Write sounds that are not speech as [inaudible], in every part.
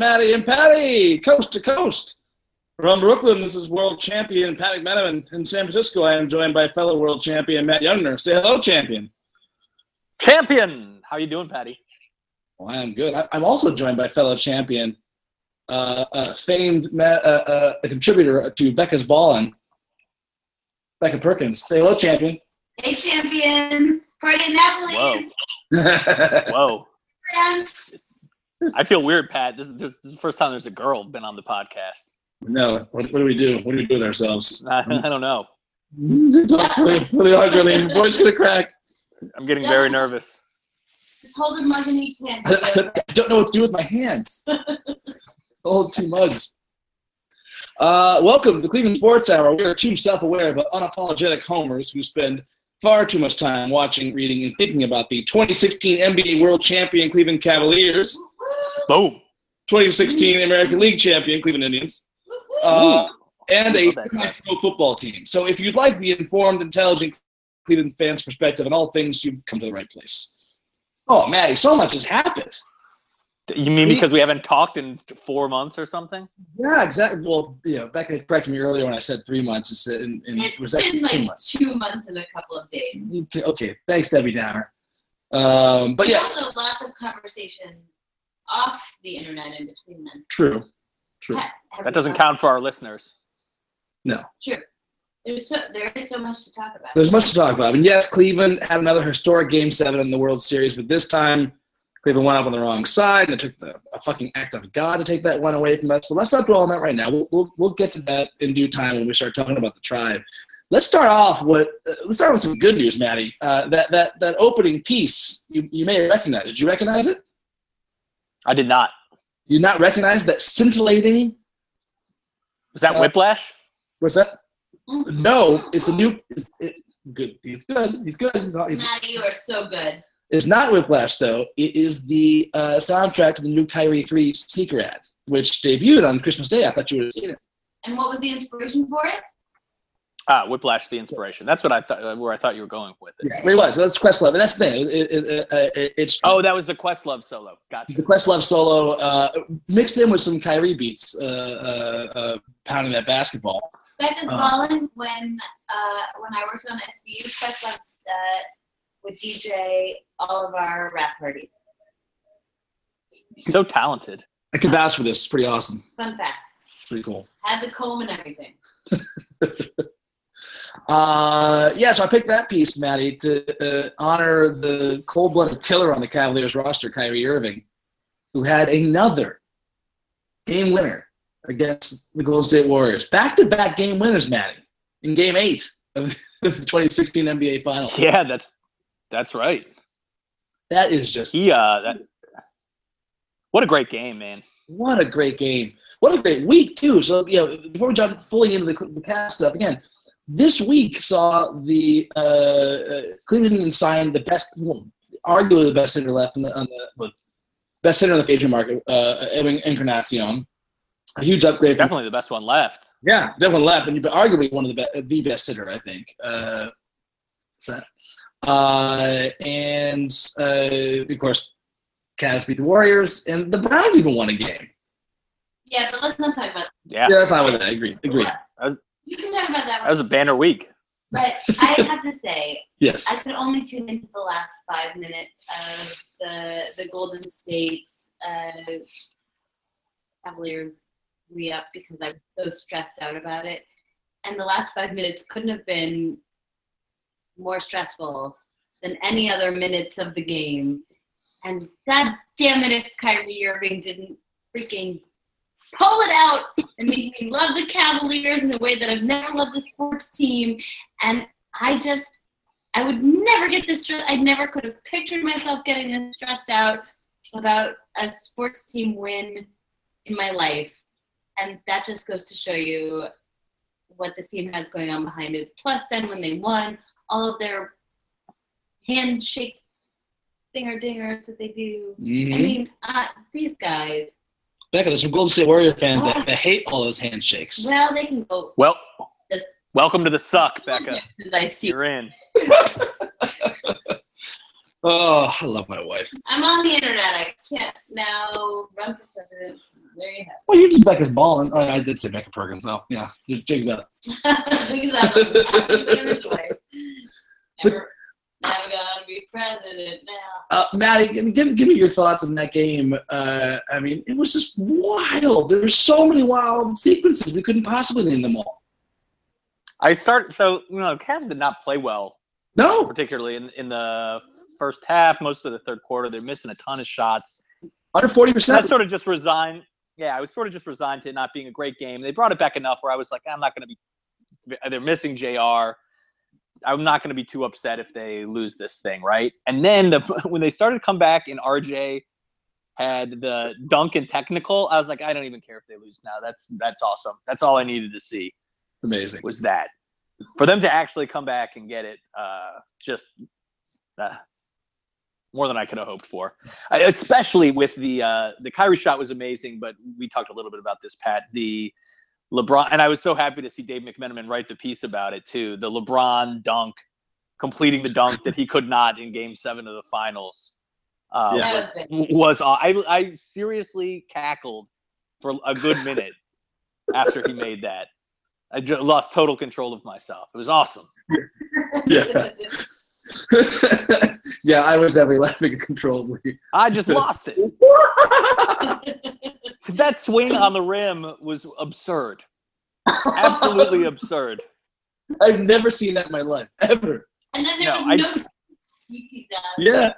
Matty and Patty, coast to coast. From Brooklyn, this is world champion Pat McMenamin. In San Francisco, I am joined by fellow world champion Matt Youngner. Say hello, champion. Champion! How you doing, Patty? Well, I am good. I, am also joined by fellow champion, uh, uh, famed uh, uh, contributor to Becca's Ballin, Becca Perkins. Say hello, champion. Hey, champions! Party Napoli. Whoa. [laughs] Whoa. I feel weird, Pat. This, this, this, is the first time there's a girl been on the podcast. No. What, what do we do? What do we do with ourselves? I, I don't know. really ugly. [laughs] Voice gonna crack. I'm getting very nervous. Just hold a mug in each hand. [laughs] I don't know what to do with my hands. [laughs] hold two mugs. Uh, welcome to the Cleveland Sports Hour. We are two self-aware but unapologetic homers who spend far too much time watching, reading, and thinking about the 2016 NBA World Champion Cleveland Cavaliers. Boom. 2016 American League Champion Cleveland Indians. Uh, and a pro football team. So if you'd like the informed, intelligent Cleveland fans' perspective on all things, you've come to the right place. Oh, Matty, so much has happened. You mean because we haven't talked in four months or something? Yeah, exactly. Well, you know, Becca corrected me earlier when I said three months. And, and it was actually like two months. Two months and a couple of days. Okay, okay. thanks, Debbie Downer. Um, but yeah, also lots of conversation off the internet in between them. True, true. Ha- That doesn't talked- count for our listeners. No, True. There's so there is so much to talk about. there's much to talk about. And yes, Cleveland had another historic Game Seven in the World Series, but this time Cleveland went up on the wrong side, and it took the, a fucking act of God to take that one away from us. But let's not dwell on that right now. We'll, we'll, we'll get to that in due time when we start talking about the tribe. Let's start off with uh, let's start with some good news, Matty. Uh, that that that opening piece you, you may recognize. Did you recognize it? I did not. You not recognize that scintillating? Was that Uh, Whiplash? What's that? Mhm. No, it's the new. It's, it, good. He's good. He's good. He's, not- he's, Matty, you are so good. it's not Whiplash though. It is the uh, soundtrack to the new Kyrie Three sneaker ad, which debuted on Christmas Day. I thought you would have seen it. And what was the inspiration for it? Ah, Whiplash, the inspiration. That's what I thought. uh, Where I thought you were going with it. Yeah, it was. Well, that's Questlove, and that's the thing. It, it, it, uh, it, it's Oh, that was the Questlove solo. Gotcha. The Questlove solo uh, mixed in with some Kyrie beats, uh, uh, uh, pounding that basketball. Becca's Uh. Ballin, when uh, when I worked on SVU, Questlove uh, would DJ all of our wrap parties. So talented. I can vouch for this. It's pretty awesome. Fun fact. Pretty cool. Had the comb and everything. [laughs] Uh, yeah, so I picked that piece, Matty, to uh, honor the cold-blooded killer on the Cavaliers roster, Kyrie Irving, who had another game winner against the Golden State Warriors. Back-to-back game winners, Matty, in Game Eight of the [laughs] 2016 NBA Finals. Yeah, that's that's right. That is just He uh, that. What a great game, man. what a great game. What a great week too. So you know, before we jump fully into the, the cast stuff again, this week saw the uh, uh, Cleveland Indians sign the best, well, arguably the best hitter left on the, on the well, best hitter on the free market, uh, Edwin Encarnacion. A huge upgrade. From, Definitely the best one left. yeah, definitely left, and you arguably one of the be- the best hitter, I think. Uh, so, uh, and uh, of course, Cavs beat the Warriors, and the Browns even won a game. Yeah, but let's not talk about Yeah, Yeah, that's not with that. I agree. Agree. that. You can talk about that that was a banner week. But I have to say, [laughs] Yes. I could only tune into the last five minutes of the the Golden State uh, Cavaliers re up because I was so stressed out about it. And the last five minutes couldn't have been more stressful than any other minutes of the game. And god damn it if Kyrie Irving didn't freaking pull it out and make me love the Cavaliers in a way that I've never loved the sports team. And I just, I would never get this stressed. I never could have pictured myself getting this stressed out about a sports team win in my life. And that just goes to show you what the team has going on behind it. Plus, then when they won, all of their handshake dinger dingers that they do. I Mhm. mean, uh, these guys, Becca, there's some Golden State Warrior fans that, [laughs] that hate all those handshakes. well, they can go. Well, Just- welcome to the suck, Becca. His iced tea. You're in. [laughs] Oh, I love my wife. I'm on the internet. I can't now run for president. There you have It. Well, you're just Becca's balling. Oh, I did say Becca Perkins, though. Yeah, your jig's up. [laughs] it. Because I'm a. Never, never gonna be president now. Uh, Matty, give, give, give me your thoughts on that game. Uh, I mean, it was just wild. There were so many wild sequences. We couldn't possibly name them all. I start so you know Cavs did not play well, No, particularly in in the first half, most of the third quarter. They're missing a ton of shots. under forty And I sort of just resigned. Yeah, I was sort of just resigned to it not being a great game. They brought it back enough where I was like, I'm not going to be. They're missing Jr. I'm not going to be too upset if they lose this thing, right? And then the [laughs] when they started to come back and RJ had the dunk and technical, I was like, I don't even care if they lose now. That's that's awesome. That's all I needed to see It's amazing. was that. For them to actually come back and get it, uh, just uh, more than I could have hoped for. I, especially with the uh, the Kyrie shot was amazing, but we talked a little bit about this, Pat. The LeBron, and I was so happy to see Dave McMenamin write the piece about it too. The LeBron dunk, completing the dunk that he could not in Game Seven of the Finals, uh, Yeah. was was was I I seriously cackled for a good [laughs] minute after he made that. I ju- lost total control of myself. It was awesome. [laughs] [laughs] Yeah. [laughs] yeah, I was definitely laughing uncontrollably. I just lost it. [laughs] That swing on the rim was absurd. Absolutely absurd. I've never seen that in my life ever. and then there No, was I- no PT down. Yeah.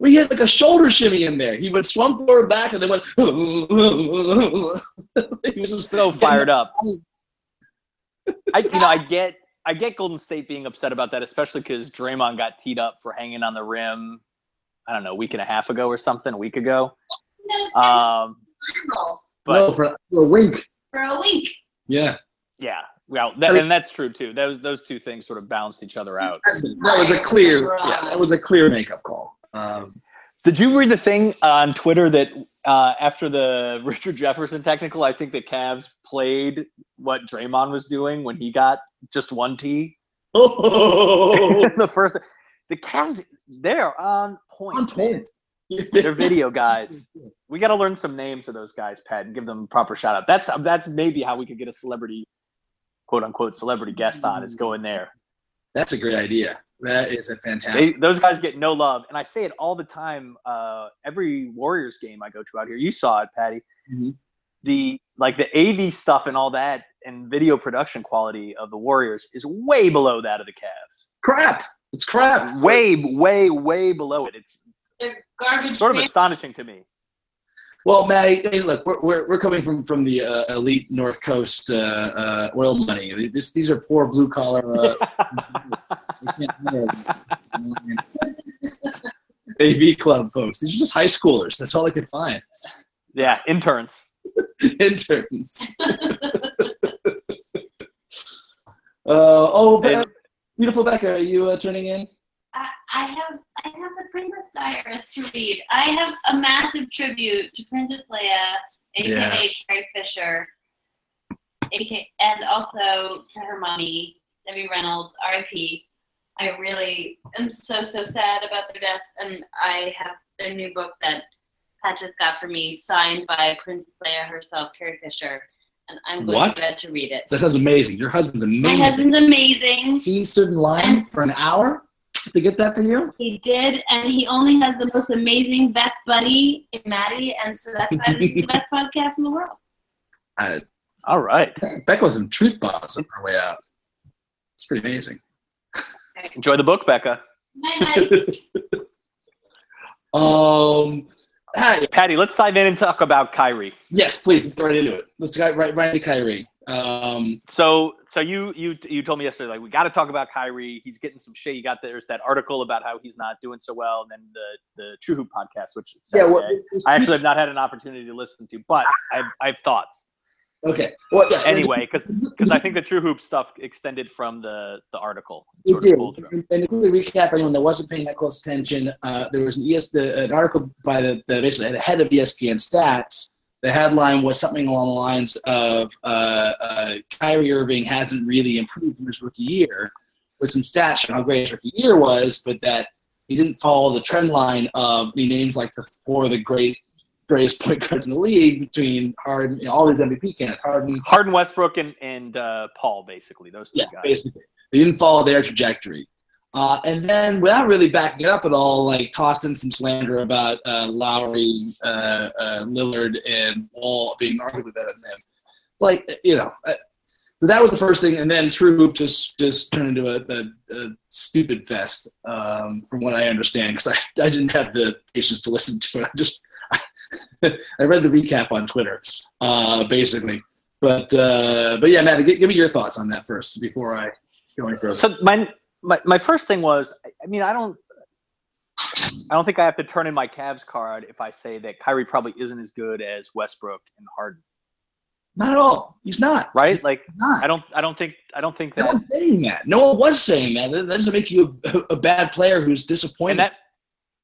We had like a shoulder shimmy in there. He would swung forward back and then went. [laughs] he was just So fired up. I you know I get I get Golden State being upset about that, especially because Draymond got teed up for hanging on the rim. I don't know, a week and a half ago or something, a week ago. No, Um, but no, for, for a wink. for a week. Yeah. yeah, well, that, and that's true too. Those those two things sort of balanced each other out. That was a clear. Yeah, that was a clear makeup call. Um, Did you read the thing on Twitter that uh, after the [laughs] Richard Jefferson technical, I think the Cavs played what Draymond was doing when he got just one tee oh, [laughs] the first. The Cavs, they're on point. on point. They're video guys. We got to learn some names of those guys, Pat, and give them a proper shout out. That's that's maybe how we could get a celebrity, quote unquote, celebrity guest on. Is go in there. That's a great idea. That is a They, fantastic. those guys get no love, and I say it all the time. Uh, every Warriors game I go to out here, you saw it, Patty. Mhm. The like the AV stuff and all that, and video production quality of the Warriors is way below that of the Cavs. crap. It's crap. Way, way, way below it. It's They're garbage. sort of astonishing to me. Well, hey, look, we're, we're, we're coming from from the uh, elite North Coast uh, uh, oil money. This, these are poor blue collar. Uh, they can't handle it. AV club folks. These are just high schoolers. That's all they could find. Yeah, interns. [laughs] Interns. [laughs] Uh, oh, Be- beautiful Becca, are you uh, turning in? I, I have I have the Princess Diarist to read. I have a massive tribute to Princess Leia, aka Yeah. Carrie Fisher, aka and also to her mommy, Debbie Reynolds, R.I.P. I really am so so sad about their death, and I have their new book that Pat just got for me, signed by Princess Leia herself, Carrie Fisher, and I'm going What? to bed to read it. That sounds amazing. Your husband's amazing. My husband's amazing. He stood in line for an hour to get that for you? He did, and he only has the most amazing best buddy in Matty, and so that's why this is the best [laughs] podcast in the world. Uh, All right. Becca was some truth bombs on her way out. It's pretty amazing. Enjoy the book, Becca. Night, [laughs] night. um, hi, Patty, let's dive in and talk about Kyrie. yes, please. Let's get right into it. Let's get right, right into Kyrie. Um, So, so you you you told me yesterday like we got to talk about Kyrie. He's getting some shit. You got there's that article about how he's not doing so well, and then the the True Hoop podcast, which yeah, well, it's- I actually have not had an opportunity to listen to, but I have, I have thoughts okay. Well, yeah, anyway because because I think the True Hoop stuff extended from the the article. It did. And, and to quickly recap for anyone that wasn't paying that close attention, uh, there was an, ES, the, an article by the, the basically the head of ESPN Stats. The headline was something along the lines of uh, uh, Kyrie Irving hasn't really improved from his rookie year, with some stats showing how great his rookie year was, but that he didn't follow the trend line of he names like the four of the great greatest [laughs] point guards in the league between Harden, you know, all these MVP candidates. Harden, Harden, Westbrook, and and uh, Paul, basically those three yeah, guys. basically. He didn't follow their trajectory. Uh, and then, without really backing it up at all, like tossed in some slander about uh, Lowry, uh, uh, Lillard, and Wall being arguably better than him. Like you know, uh, so that was the first thing. And then True Hoop just just turned into a, a, a stupid fest, um, from what I understand, because I, I didn't have the patience to listen to it. I just I [laughs] read the recap on Twitter, uh, basically. But uh, but yeah, Matt, give, give me your thoughts on that first before I. So my, my my first thing was, I mean, I don't, I don't think I have to turn in my Cavs card if I say that Kyrie probably isn't as good as Westbrook and Harden, Not at all. He's not. right? Like, not. I don't, I don't think, I don't think that No one's saying that. No one was saying that. That doesn't make you a, a bad player who's disappointed. and that,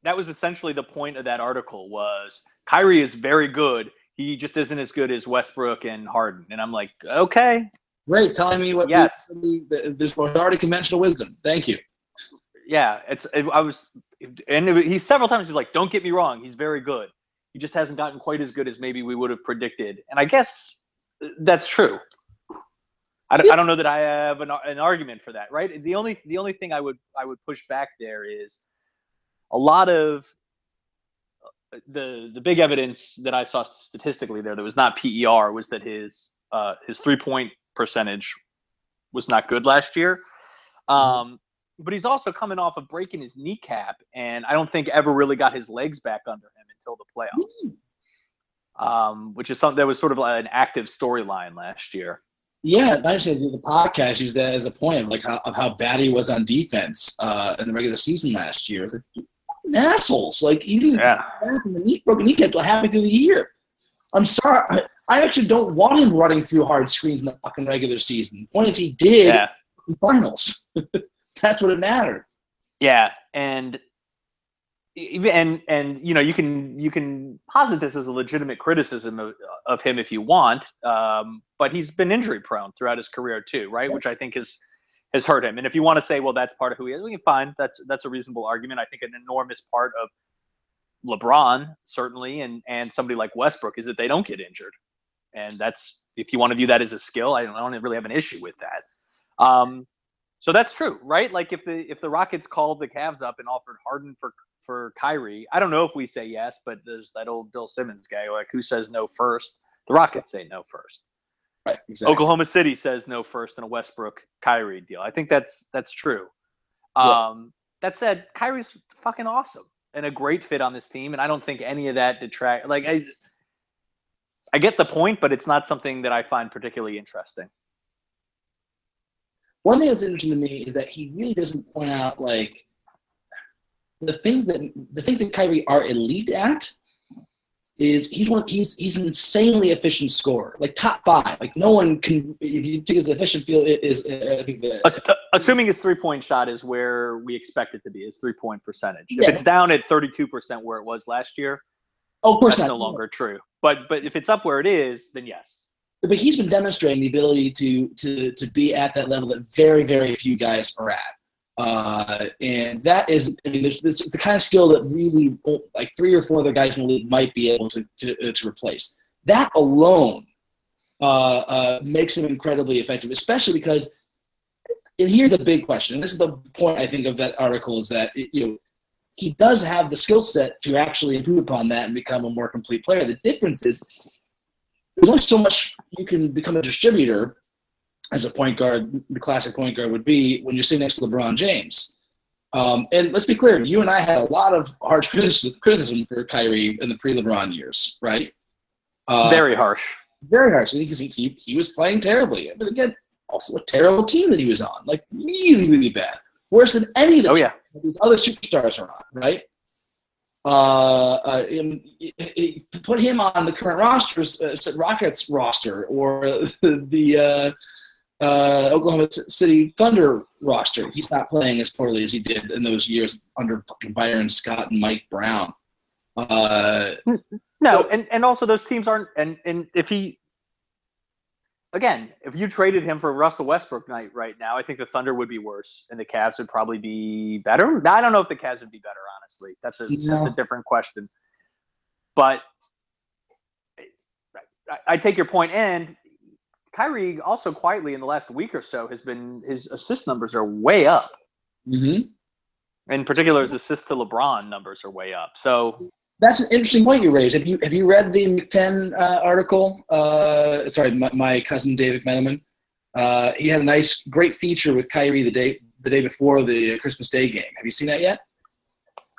that was essentially the point of that article was Kyrie is very good. He just isn't as good as Westbrook and Harden, and I'm like, okay, Great, telling me what Yes. this was already conventional wisdom. Thank you. yeah, it's it, I was, and it, he several times he's like, "Don't get me wrong, he's very good. He just hasn't gotten quite as good as maybe we would have predicted." And I guess uh, that's true. I, don't- I don't know that I have an, an argument for that, right? The only the only thing I would I would push back there is a lot of uh, the the big evidence that I saw statistically there that was not PER was that his uh, his three point percentage was not good last year. Um, but he's also coming off of breaking his kneecap, and I don't think ever really got his legs back under him until the playoffs. Um, which is something that was sort of like an active storyline last year. Yeah, I understand the, podcast used that as a point of like how, of how bad he was on defense uh, in the regular season last year. It's like you assholes. Like he didn't Yeah. back the knee broken kneecap till halfway through the year. I'm sorry. I, actually don't want him running through hard screens in the fucking regular season. The point is he did Yeah. in finals. [laughs] That's what it mattered. Yeah, and even and and you know you can you can posit this as a legitimate criticism of, of him if you want, um, but he's been injury prone throughout his career too, right? Which I think has has hurt him. And if you want to say, well, that's part of who he is, we can fine. That's that's a reasonable argument. I think an enormous part of LeBron certainly, and and somebody like Westbrook is that they don't get injured, and that's if you want to view that as a skill, I don't, I don't really have an issue with that. Um, so that's true, right? Like if the if the Rockets called the Cavs up and offered Harden for for Kyrie, I don't know if we say yes, but there's that old Bill Simmons guy, like who says no first? The Rockets say no first. Right. Exactly. Oklahoma City says no first in a Westbrook Kyrie deal. I think that's that's true. Yeah. Um, that said, Kyrie's fucking awesome and a great fit on this team, and I don't think any of that detract. Like I, I get the point, but it's not something that I find particularly interesting. One thing that's interesting to me is that he really doesn't point out like the things that the things that Kyrie are elite at is he's one he's he's an insanely efficient scorer, like top five. Like no one can if you take his efficient field is. uh, I think the- Ass- Assuming his three point shot is where we expect it to be, his three point percentage. Yeah. If it's down at 32% where it was last year, oh, of course that's not. no longer true. But but if it's up where it is, then yes. But he's been demonstrating the ability to to to be at that level that very very few guys are at. Uh, and that is, I mean, there's, it's the kind of skill that really, like three or four other guys in the league might be able to to, uh, to replace. That alone uh, uh, makes him incredibly effective, especially because. And here's the big question, and this is the point I think of that article is that it, you know he does have the skill set to actually improve upon that and become a more complete player. The difference is there's only so much you can become a distributor as a point guard, the classic point guard would be when you're sitting next to LeBron James. Um, and let's be clear, you and I had a lot of harsh [laughs] criticism, for Kyrie in the pre-LeBron years, right? Uh, Very harsh. very harsh because he, he, he was playing terribly. But again, also a terrible team that he was on, like really, really bad. Worse than any of the Oh yeah. these other superstars are on, right? Uh, uh, it- it- put him on the current rosters, uh, Rockets roster, or [laughs] the uh, Oklahoma City Thunder roster. He's not playing as poorly as he did in those years under Byron Scott and Mike Brown. Uh, No, and, and also those teams aren't and and if he again, if you traded him for Russell Westbrook night right now, I think the Thunder would be worse, and the Cavs would probably be better. I don't know if the Cavs would be better. Honestly, that's a that's a different question. But I, I take your point, and Kyrie also quietly in the last week or so has been his assist numbers are way up. Mm-hmm. In particular, his assist to LeBron numbers are way up. So That's an interesting point you raised. Have you have you read the McTen uh, article? Uh, sorry, my, my cousin David McMenamin. Uh, he had a nice, great feature with Kyrie the day the day before the Christmas Day game. Have you seen that yet?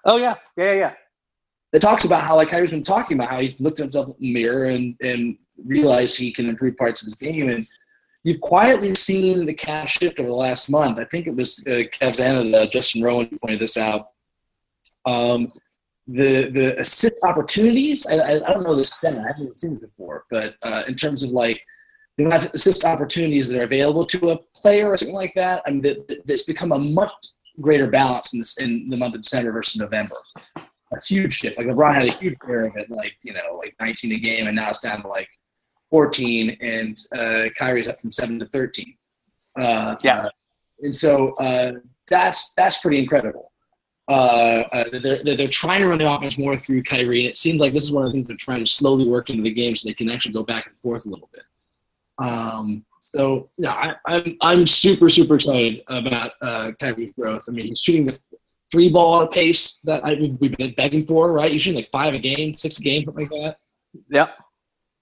Oh yeah, yeah, yeah, yeah. It talks about how like Kyrie's been talking about how he's looked at himself in the mirror and and realized he can improve parts of his game. And you've quietly seen the Cavs shift over the last month. I think it was uh, Cavs and uh, Justin Rowan pointed this out. Um, the the assist opportunities. I, I, don't know the stat. I haven't seen this before, but uh, in terms of like the amount of assist opportunities that are available to a player or something like that, I mean, th- th- it's become a much greater balance in this in the month of December versus November. A huge shift. Like LeBron had a huge share of it, like you know, like 19 a game, and now it's down to like 14, and uh, Kyrie's up from seven to 13. Uh, Yeah. uh, and so uh, that's that's pretty incredible. Uh, uh, they're, they're trying to run the offense more through Kyrie, and it seems like this is one of the things they're trying to slowly work into the game so they can actually go back and forth a little bit. Um, so yeah, I, I'm I'm super super excited about uh, Kyrie's growth. I mean, he's shooting the three ball at a pace that I, we've, been begging for, right? He's shooting like five a game, six a game, something like that, Yep.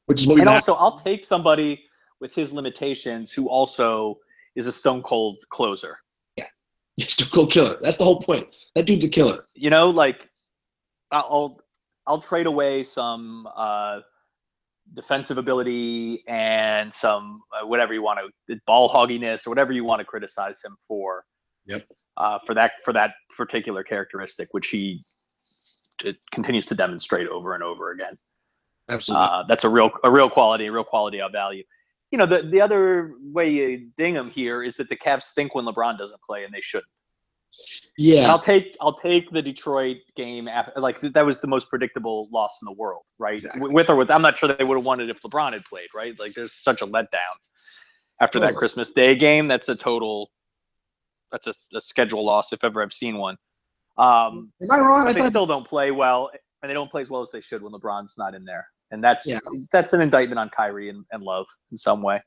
Which is what we And also, I'll take somebody with his limitations who also is a stone cold closer. [laughs] He's a cold killer. That's the whole point. That dude's a killer. You know, like I'll I'll trade away some uh, defensive ability and some uh, whatever you want to ball hogginess or whatever you want to criticize him for. Yep. Uh, for that for that particular characteristic, which he it continues to demonstrate over and over again. Absolutely. Uh, that's a real a real quality, a real quality of value. You know, the the other way you ding him here is that the Cavs stink when LeBron doesn't play, and they shouldn't. And yeah. I'll take I'll take the Detroit game after, like that was the most predictable loss in the world, right? Exactly. With or with, I'm not sure they would have won it if LeBron had played, right? Like there's such a letdown after that. Christmas Day game. That's a total, that's a, a schedule loss if ever I've seen one. Um, Am I wrong? I they thought still don't play well, and they don't play as well as they should when LeBron's not in there, and that's Yeah. that's an indictment on Kyrie and, and Love in some way.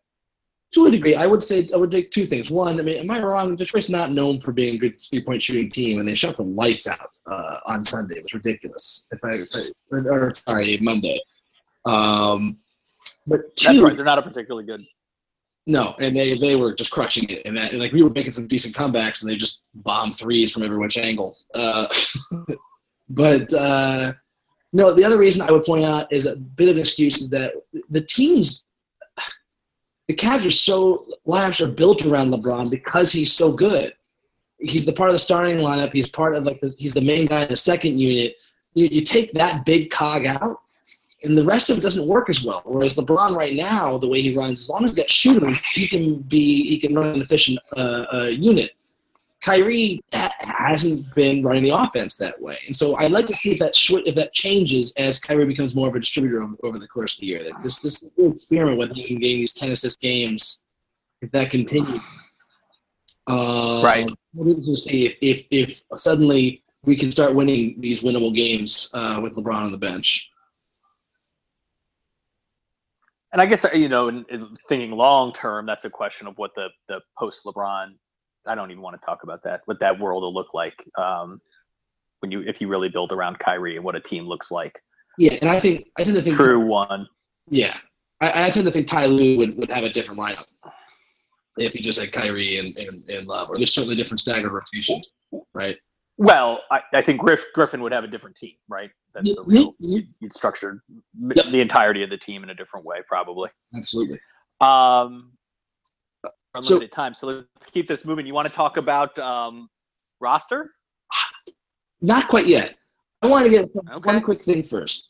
to a degree, I would say I would take two things. One, I mean, am I wrong? Detroit's not known for being a good three point shooting team, and they shut the lights out uh, on Sunday. It was ridiculous. If I, if I or, or, sorry, Monday. Um, but two, That's right. They're not a particularly good. no, and they they were just crushing it, and that and like we were making some decent comebacks, and they just bombed threes from every which angle. Uh, [laughs] but uh, no, the other reason I would point out is a bit of an excuse is that the teams, the Cavs are so lineups are built around LeBron because he's so good. He's the part of the starting lineup. He's part of like the, he's the main guy in the second unit. You, you take that big cog out, and the rest of it doesn't work as well. Whereas LeBron right now, the way he runs, as long as he got shooting, he can be he can run an efficient uh, uh, unit. Kyrie hasn't been running the offense that way, and so I'd like to see if that if that changes as Kyrie becomes more of a distributor over, over the course of the year. That this this experiment with him getting these ten assist games, if that continues, uh, Right. We'll to see if, if if suddenly we can start winning these winnable games uh, with LeBron on the bench. And I guess you know, in, in thinking long term, that's a question of what the the post LeBron. I don't even want to talk about that. What that world will look like um, when you if you really build around Kyrie and what a team looks like. Yeah, and I think I tend to think True one. Yeah, I, I tend to think Ty Lue would, would have a different lineup if he just had Kyrie and, and, and Love, or there's certainly different staggered rotations, right? Well, I, I think Griff, Griffin would have a different team, right? That's the Mhm, real. You'd, you'd structure Yep. the entirety of the team in a different way, probably. Absolutely. Um, So- limited time, so let's keep this moving. You want to talk about um, roster? Not quite yet. I want to get Okay. one quick thing first.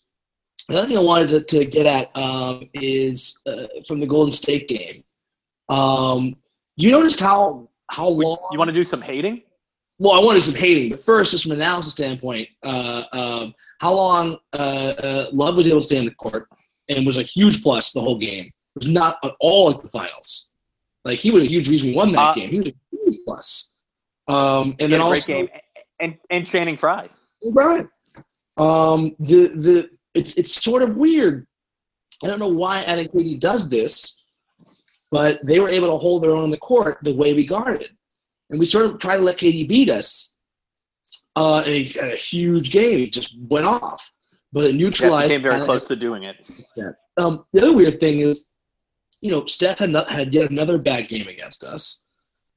The other thing I wanted to, to get at um, is uh, from the Golden State game. Um, you noticed how how long You want to do some hating? Well, I wanted some hating, but first, just from an analysis standpoint, uh, um, how long uh, uh, Love was able to stay on the court and was a huge plus the whole game. It was not at all like the finals. Like he was a huge reason we won that Uh, game. He was a huge plus. Um, and then also game. And and Channing Frye. Right. Um, the the it's it's sort of weird. I don't know why KD does this, but they were able to hold their own in the court the way we guarded, and we sort of tried to let KD beat us. Uh, and he had a huge game. He just went off, but it neutralized. came very close to doing it. Yeah. Um, the other weird thing is, you know, Steph had not, had yet another bad game against us.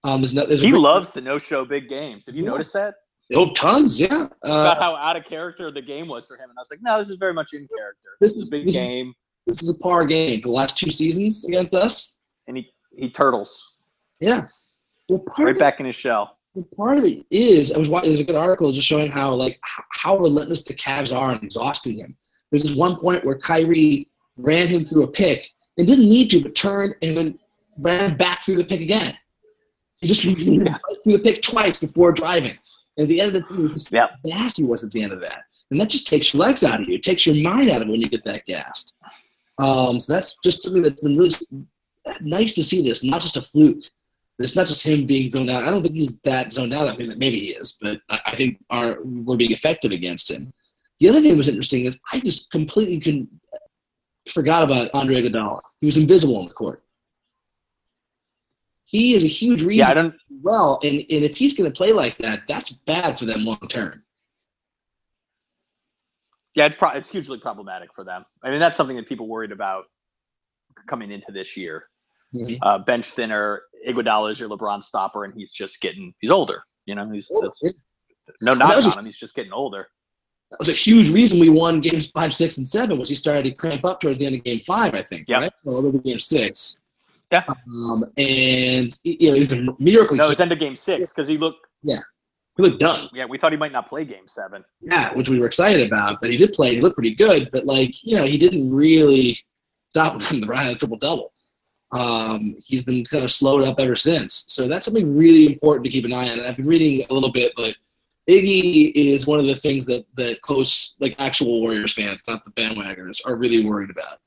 Um, there's no, there's He loves to no-show big games. Have you Yeah. noticed that? oh tons, yeah. Uh, About how out of character the game was for him, and I was like, no, this is very much in character. This This is is- a big this is- game, this is a par game for the last two seasons against us. and he he turtles Yeah. Well, part right of it, back in his shell. well, part of it is I was watching. There's a good article just showing how like how relentless the Cavs are in exhausting him. There's this one point where Kyrie ran him through a pick and didn't need to, but turned and then ran back through the pick again. He just [laughs] ran through the pick twice before driving. And at the end of the thing, just Yep. he was at the end of that. And that just takes your legs out of you. It takes your mind out of it when you get that gassed. Um, so that's just something that's been really nice to see this, not just a fluke. It's not just him being zoned out. I don't think he's that zoned out. I mean, maybe he is, but I, I think our, we're being effective against him. The other thing that was interesting is I just completely couldn't forgot about Andre Iguodala. He was invisible on the court. He is a huge reason Yeah, I don't. well, and, and if he's going to play like that, that's bad for them long term. Yeah, it's pro- it's hugely problematic for them. I mean, that's something that people worried about coming into this year. Mhm. Uh, bench thinner, Iguodala is your LeBron stopper, and he's just getting he's older. You know, he's That no knock on him. He's just getting older. Was a huge reason we won games five, six, and seven. Was he started to cramp up towards the end of game five? I think. Yep. Right. Well, a little game six. Yeah. Um, and you know, it was a miracle. No, he was end of game six because he looked. Yeah. He looked done. Yeah, we thought he might not play game seven. Yeah, which we were excited about, but he did play. He looked pretty good, but like you know, he didn't really stop [laughs] him from the Brian triple double. Um, he's been kind of slowed up ever since. So that's something really important to keep an eye on. And I've been reading a little bit, like Iggy is one of the things that that close, like actual Warriors fans, not the bandwagoners, are really worried about.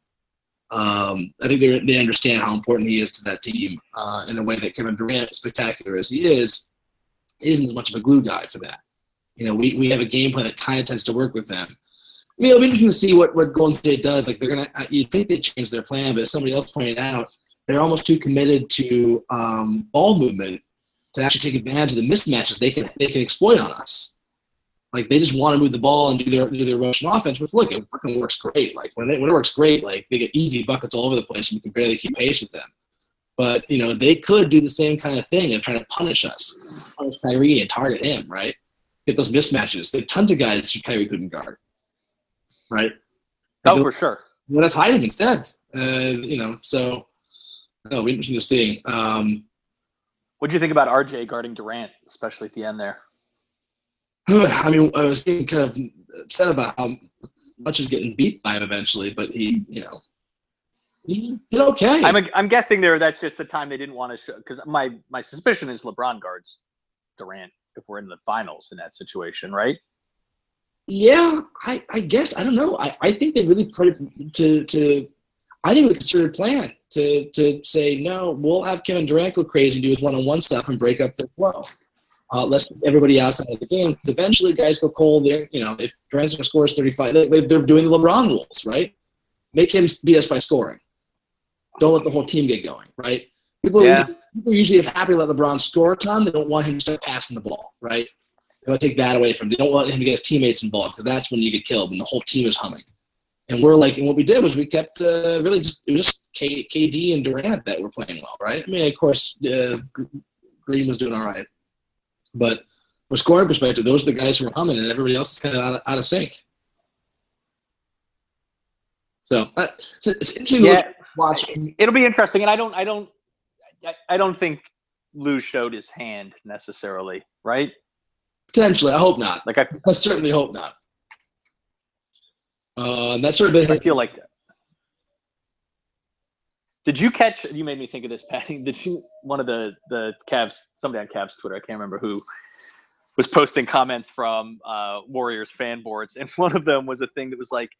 Um, I think they they understand how important he is to that team uh, in a way that Kevin Durant, spectacular as he is, isn't as much of a glue guy for that. You know, we, we have a game plan that kind of tends to work with them. I mean, it'll be interesting to see what, what Golden State does. Like they're gonna, you'd think they change their plan, but as somebody else pointed out, they're almost too committed to um, ball movement to actually take advantage of the mismatches they can they can exploit on us. Like they just want to move the ball and do their do their Russian offense, which look, it fucking works great. Like when, they, when it works great, like they get easy buckets all over the place, and we can barely keep pace with them. But you know they could do the same kind of thing of trying to punish us, punish Kyrie and target him, right? Get those mismatches. There are tons of guys who Kyrie couldn't guard, right? Oh, for sure. let us hide him instead. Uh, you know, so no, it'll be interesting to see. Um, What do you think about RJ guarding Durant, especially at the end there? [sighs] I mean, I was getting kind of upset about how much he's getting beat by him eventually, but he, you know, he did okay. I'm I'm guessing there that's just the time they didn't want to show because my my suspicion is LeBron guards Durant if we're in the finals in that situation, right? yeah, I, I guess I don't know. I, I think they really put it to to. I think it was a concerted plan to to say no. We'll have Kevin Durant go crazy and do his one on one stuff and break up their flow. Uh, let's keep everybody outside of the game. eventually, guys go cold. There, you know, if Durant's going score 35, they, they're doing the LeBron rules, right? Make him beat us by scoring. Don't let the whole team get going, right? People, Yeah. people usually are happy to let LeBron score a ton. They don't want him to start passing the ball, right? They want to take that away from him. They don't want him to get his teammates involved because that's when you get killed and the whole team is humming. And we're like, and what we did was we kept uh, really just it was just K, KD and Durant that were playing well, right? I mean, of course, uh, Green was doing all right, but from a scoring perspective, those are the guys who were humming, and everybody else is kind of out of, out of sync. So uh, it's interesting to Yeah, watch. it'll be interesting, and I don't I don't I, I don't think Lue showed his hand necessarily, right? Potentially, I hope not. Like I, I certainly hope not. Uh, that's sort of been I feel like. Did you catch? You made me think of this, Patty. Did you one of the the Cavs? Somebody on Cavs Twitter, I can't remember who, was posting comments from uh, Warriors fan boards, and [laughs] one of them was a thing that was like,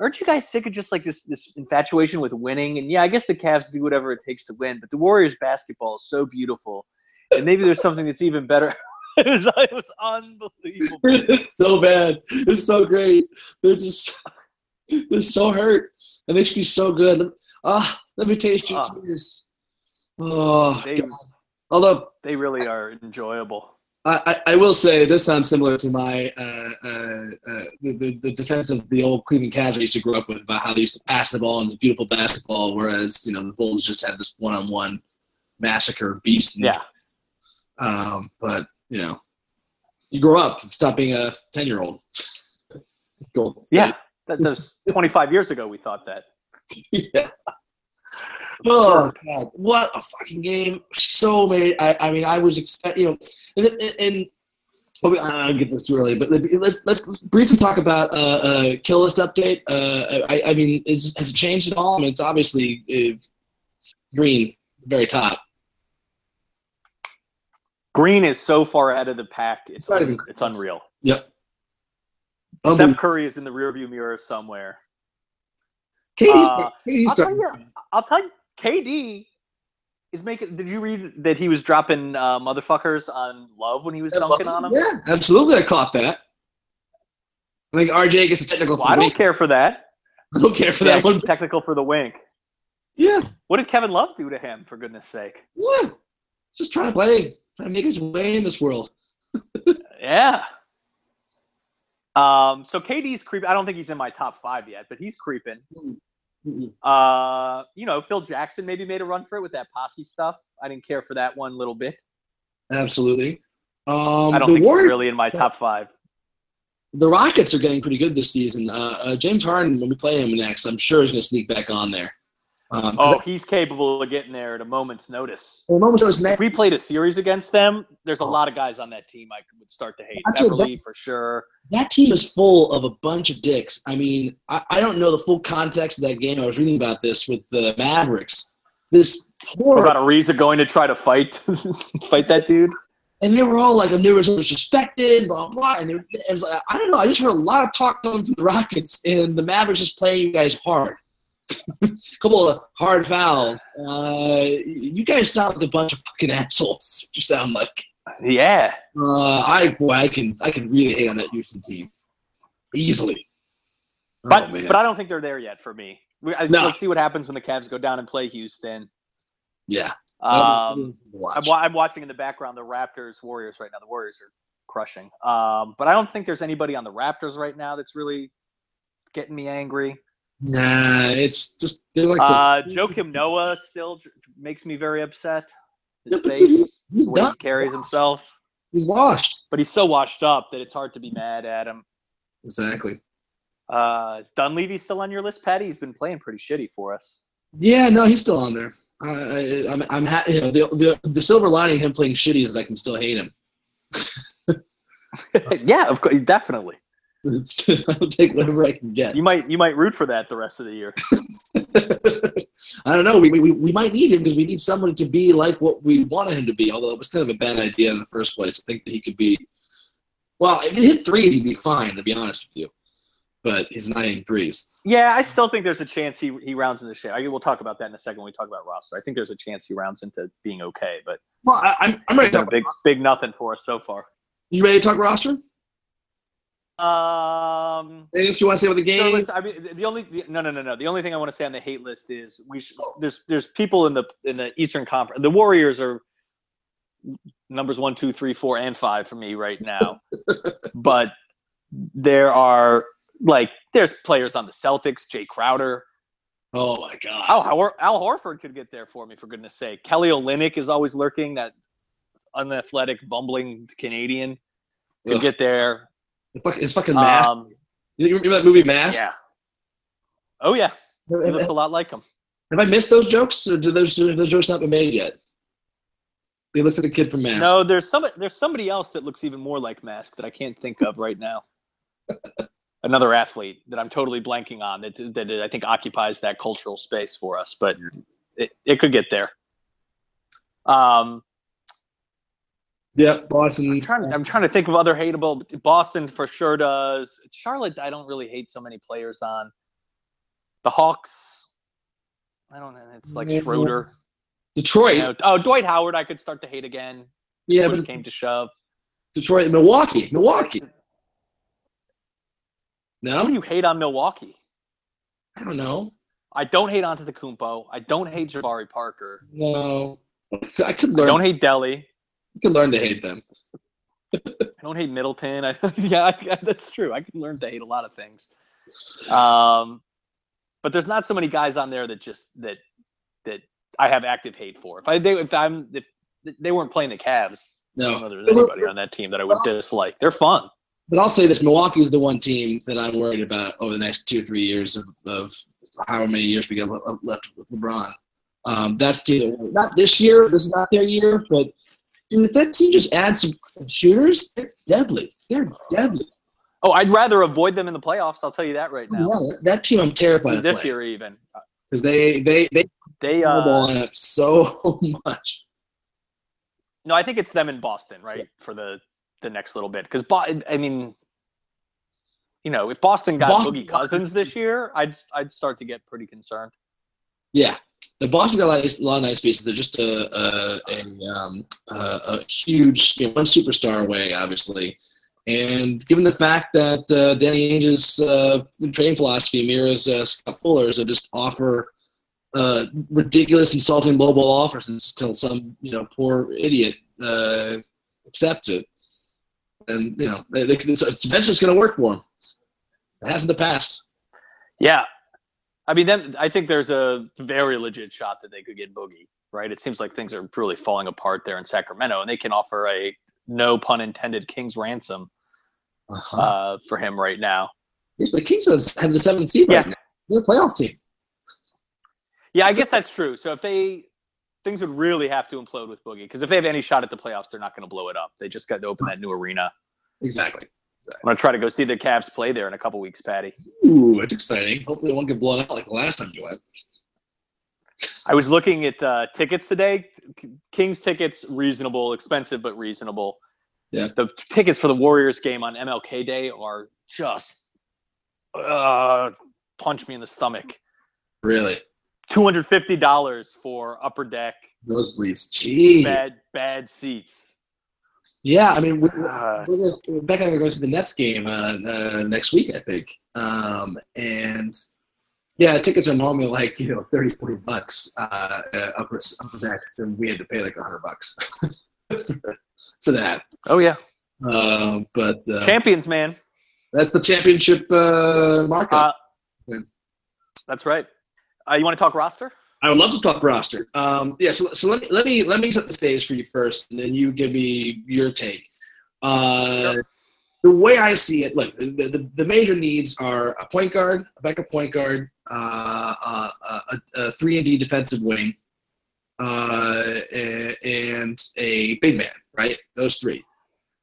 aren't you guys sick of just like this this infatuation with winning? And yeah, I guess the Cavs do whatever it takes to win, but the Warriors basketball is so beautiful, and maybe there's something that's even better. [laughs] it, was, it was unbelievable. it's [laughs] so bad. It's so great. They're just [laughs] they're so hurt. It makes me so good. Ah, let me taste your Ah. tears. Oh, They God. although they really are enjoyable. I, I, I will say it does sound similar to my uh, uh, uh, the, the the defense of the old Cleveland Cavs I used to grow up with about how they used to pass the ball and the beautiful basketball, whereas you know the Bulls just had this one-on-one massacre beast. Yeah, Um, but you know, you grow up, stop being a ten-year-old. Yeah. That, was 25 years ago. We thought that. [laughs] yeah. Oh God! What a fucking game! So many. I, I mean, I was expect you know, and, and, and well, I don't get this too early, but let's let's briefly talk about uh, uh, kill list update. Uh, I, I mean, is, has it changed at all? I mean, it's obviously uh, green, very top. Green is so far ahead of the pack. It's It's even it's unreal. Yep. Steph Curry is in the rearview mirror somewhere. KD's, Uh, KD's I'll tell you, I'll tell you, KD is making. Did you read that he was dropping uh, motherfuckers on Love when he was dunking on him? Yeah, absolutely. I caught that. I think RJ gets a technical. Well, for I the don't wink. care for that. [laughs] I don't care for Yeah, that one. technical for the wink. Yeah, What did Kevin Love do to him? For goodness sake. yeah. Just trying to play, trying to make his way in this world. [laughs] Yeah. Um. So KD's creeping. I don't think he's in my top five yet, but he's creeping. Mm-mm. Uh, you know, Phil Jackson maybe made a run for it with that posse stuff. I didn't care for that one little bit. Absolutely. Um, I don't think Warriors, he's really in my top five. the Rockets are getting pretty good this season. Uh, uh, James Harden, when we play him next, I'm sure he's going to sneak back on there. Um, Oh, he's capable of getting there at a moment's notice. at the moment I was If we played a series against them, there's a Oh. lot of guys on that team I would start to hate. Actually, that- Beverley for sure. that team is full of a bunch of dicks. I mean, I, I don't know the full context of that game. I was reading about this with the Mavericks. This poor about Ariza going to try to fight [laughs] fight that dude? and they were all like, they were disrespected, blah blah. And they, were- it was like, I don't know. I just heard a lot of talk coming from the Rockets, and the Mavericks just playing you guys hard. A [laughs] couple of hard fouls. Uh, you guys sound like a bunch of fucking [laughs] assholes. You sound like. Yeah. Uh, I boy, I can I can really hate on that Houston team easily. But oh, but I don't think they're there yet for me. We, I, No. Let's see what happens when the Cavs go down and play Houston. yeah. Um. I'm, I'm watching in the background the Raptors Warriors right now. The Warriors are crushing. Um, but I don't think there's anybody on the Raptors right now that's really getting me angry. Nah, it's just they're like the, Uh, Joakim Noah still makes me very upset. His Yeah, face, dude, he's the way he carries himself. he's washed. But he's so washed up that it's hard to be mad at him. Exactly. Uh, is Dunleavy still on your list, Patty? He's been playing pretty shitty for us. Yeah, no, he's still on there. Uh, I, I'm, I'm ha- you know, the, the the silver lining of him playing shitty is that I can still hate him. [laughs] yeah, of course, definitely. [laughs] I'll take whatever I can get. You might you might root for that the rest of the year. [laughs] I don't know. We, we, we might need him because we need someone to be like what we wanted him to be. Although it was kind of a bad idea in the first place. I think that he could be. Well, if he hit threes, he'd be fine. To be honest with you, but he's not hitting threes. Yeah, I still think there's a chance he he rounds into shape. I, we'll talk about that in a second when we talk about roster. I think there's a chance he rounds into being okay, but Well, I, I'm I'm ready to talk. big big nothing for us so far. You ready to talk roster? Um, Anything else you want to say about the so game? listen, I mean, the only the, no no no no. The only thing I want to say on the hate list is we should, there's there's people in the in the Eastern Conference. The Warriors are numbers one, two, three, four, and five for me right now. [laughs] but there are like there's players on the Celtics, Jae Crowder. oh my god! Al, Hor- Al Horford could get there for me, for goodness sake. Kelly Olynyk is always lurking, that unathletic, bumbling Canadian. Could Ugh. get there. It's fucking- mask. Um, you remember that movie Mask? yeah. Oh, yeah. Have, looks have- a lot like him. have I missed those jokes, or did those have those jokes not been made yet? He looks like a kid from Mask. No, there's some, there's somebody else that looks even more like Mask that I can't think of right now. [laughs] Another athlete that I'm totally blanking on that, that I think occupies that cultural space for us, but it, it could get there. Um, Yep, Boston. I'm trying, I'm trying to think of other hateable. Boston for sure does. Charlotte, I don't really hate so many players on. The Hawks. I don't know. It's like Yeah. Schroeder. Detroit. You know, oh, Dwight Howard. I could start to hate again. yeah, but came to shove. Detroit, Milwaukee, Milwaukee. What No, do you hate on Milwaukee? I don't know. I don't hate Antetokounmpo. I don't hate Jabari Parker. No, I could I learn. don't hate Delly. I could learn to hate them. I don't hate Middleton. I, [laughs] yeah, I, that's true. I can learn to hate a lot of things. Um, but there's not so many guys on there that just that that I have active hate for. If I they, if I'm if they weren't playing the Cavs, I don't know No, there's anybody on that team that I would dislike. They're fun. but I'll say this: Milwaukee is the one team that I'm worried about over the next two, or three years of, of however many years we le- left with LeBron. Um, that's the Not this year. This is not their year. But dude, if that team just adds some shooters, they're deadly. They're deadly. Oh, I'd rather avoid them in the playoffs. I'll tell you that right now. Yeah, that- team I'm terrified of this year, even because they they they they uh, ball on it so [laughs] much. no, I think it's them in Boston, right, for the the next little bit. Because Bo- I mean, you know, if Boston got Boston- Boogie Cousins this year, I'd I'd start to get pretty concerned. Yeah, the Boston got a lot, of, a lot of nice pieces. They're just a a, a, um, a, huge you know, one superstar away, obviously. And given the fact that uh, Danny Ainge's uh, training philosophy mirrors uh, Scott Fuller's, of just offer uh, ridiculous, insulting low ball offers until some you know poor idiot uh, accepts it, and you know they, they, it's, it's eventually it's going to work for him. It has in the past. Yeah, I mean, then I think there's a very legit shot that they could get Boogie. Right? It seems like things are really falling apart there in Sacramento, and they can offer a no pun intended king's ransom Uh-huh. uh, for him right now. Yes, but Kings have the seventh seed right Yeah. now. They're a playoff team. Yeah, I guess that's true. So if they things would really have to implode with Boogie because if they have any shot at the playoffs, they're not going to blow it up. They just got to open that new arena. Exactly. I'm going to try to go see the Cavs play there in a couple weeks, Patty. Ooh, it's exciting. Hopefully, it won't get blown out like the last time you went. I was looking at uh, tickets today. Kings tickets reasonable, expensive but reasonable. Yeah. The tickets for the Warriors game on MLK Day are just uh, punch me in the stomach. Really, Two hundred fifty dollars for upper deck, nosebleeds. Gee. bad bad seats. Yeah, I mean, we, Uh, we're gonna, Becca and I are going to the Nets game uh, uh, next week, I think. Um, and yeah, tickets are normally like you know 30, 40 bucks uh, uh, upper upper decks, and we had to pay like hundred bucks [laughs] for that. oh yeah, Uh, but uh, champions, man. that's the championship uh. Uh, Yeah. that's right. Uh, you want to talk roster? I would love to talk roster. Um, yeah, so, so let me let me let me set the stage for you first, and then you give me your take. Uh, Sure. The way I see it, look, the, the, the major needs are a point guard, a backup point guard, uh, uh, a, a three and D defensive wing, uh, and a big man. Right, those three.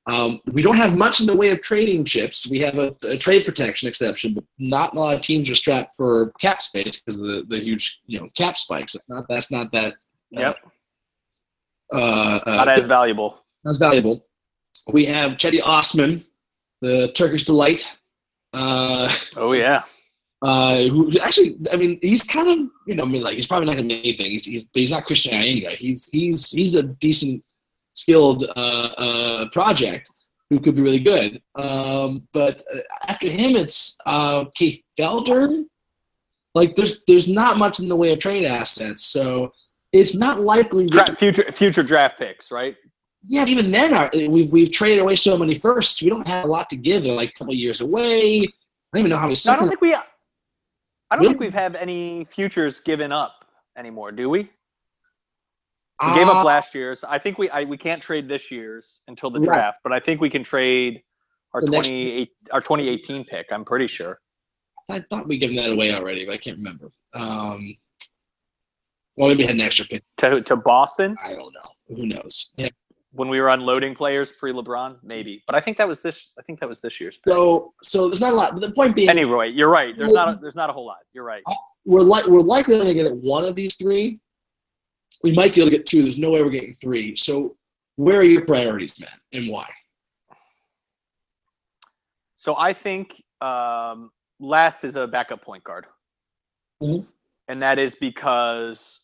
Um, we don't have much in the way of trading chips. We have a, a trade protection exception, but not a lot of teams are strapped for cap space because of the, the huge you know cap spikes. It's Not that's not that Yep. uh, uh, Not as valuable. that's valuable. We have Cedi Osman, the Turkish delight, uh, Oh yeah. [laughs] uh, who actually, I mean, he's kind of, you know, I mean, like he's probably not going to be anything. He's, he's, he's not Christian Ienga. He's he's he's a decent, skilled uh, uh, project who could be really good. Um, but uh, after him, it's uh, Kay Felder. Like there's there's not much in the way of trade assets, so it's not likely. that- Dra- future future draft picks, right? yeah, even then, our, we've we've traded away so many firsts. We don't have a lot to give. They're like a couple years away. I don't even know how many. No, I don't think we. I don't Really? think we've have any futures given up anymore, do we? We gave up Uh, last year's. I think we I, we can't trade this year's until the Right. draft, but I think we can trade our The twenty eight our twenty eighteen pick. I'm pretty sure. I thought we given that away already, but I can't remember. Um, well, maybe we had an extra pick. To to Boston I don't know. Who knows? Yeah. when we were unloading players pre LeBron, maybe. But I think that was this. I think that was this year's. Pick. So so there's not a lot. But the point being, Anyway, you're right. There's not a, there's not a whole lot. You're right. we're like we're likely going to get one of these three. We might be able to get two. There's no way we're getting three. So where are your priorities, man, and why? So I think um, last is a backup point guard. Mhm. and that is because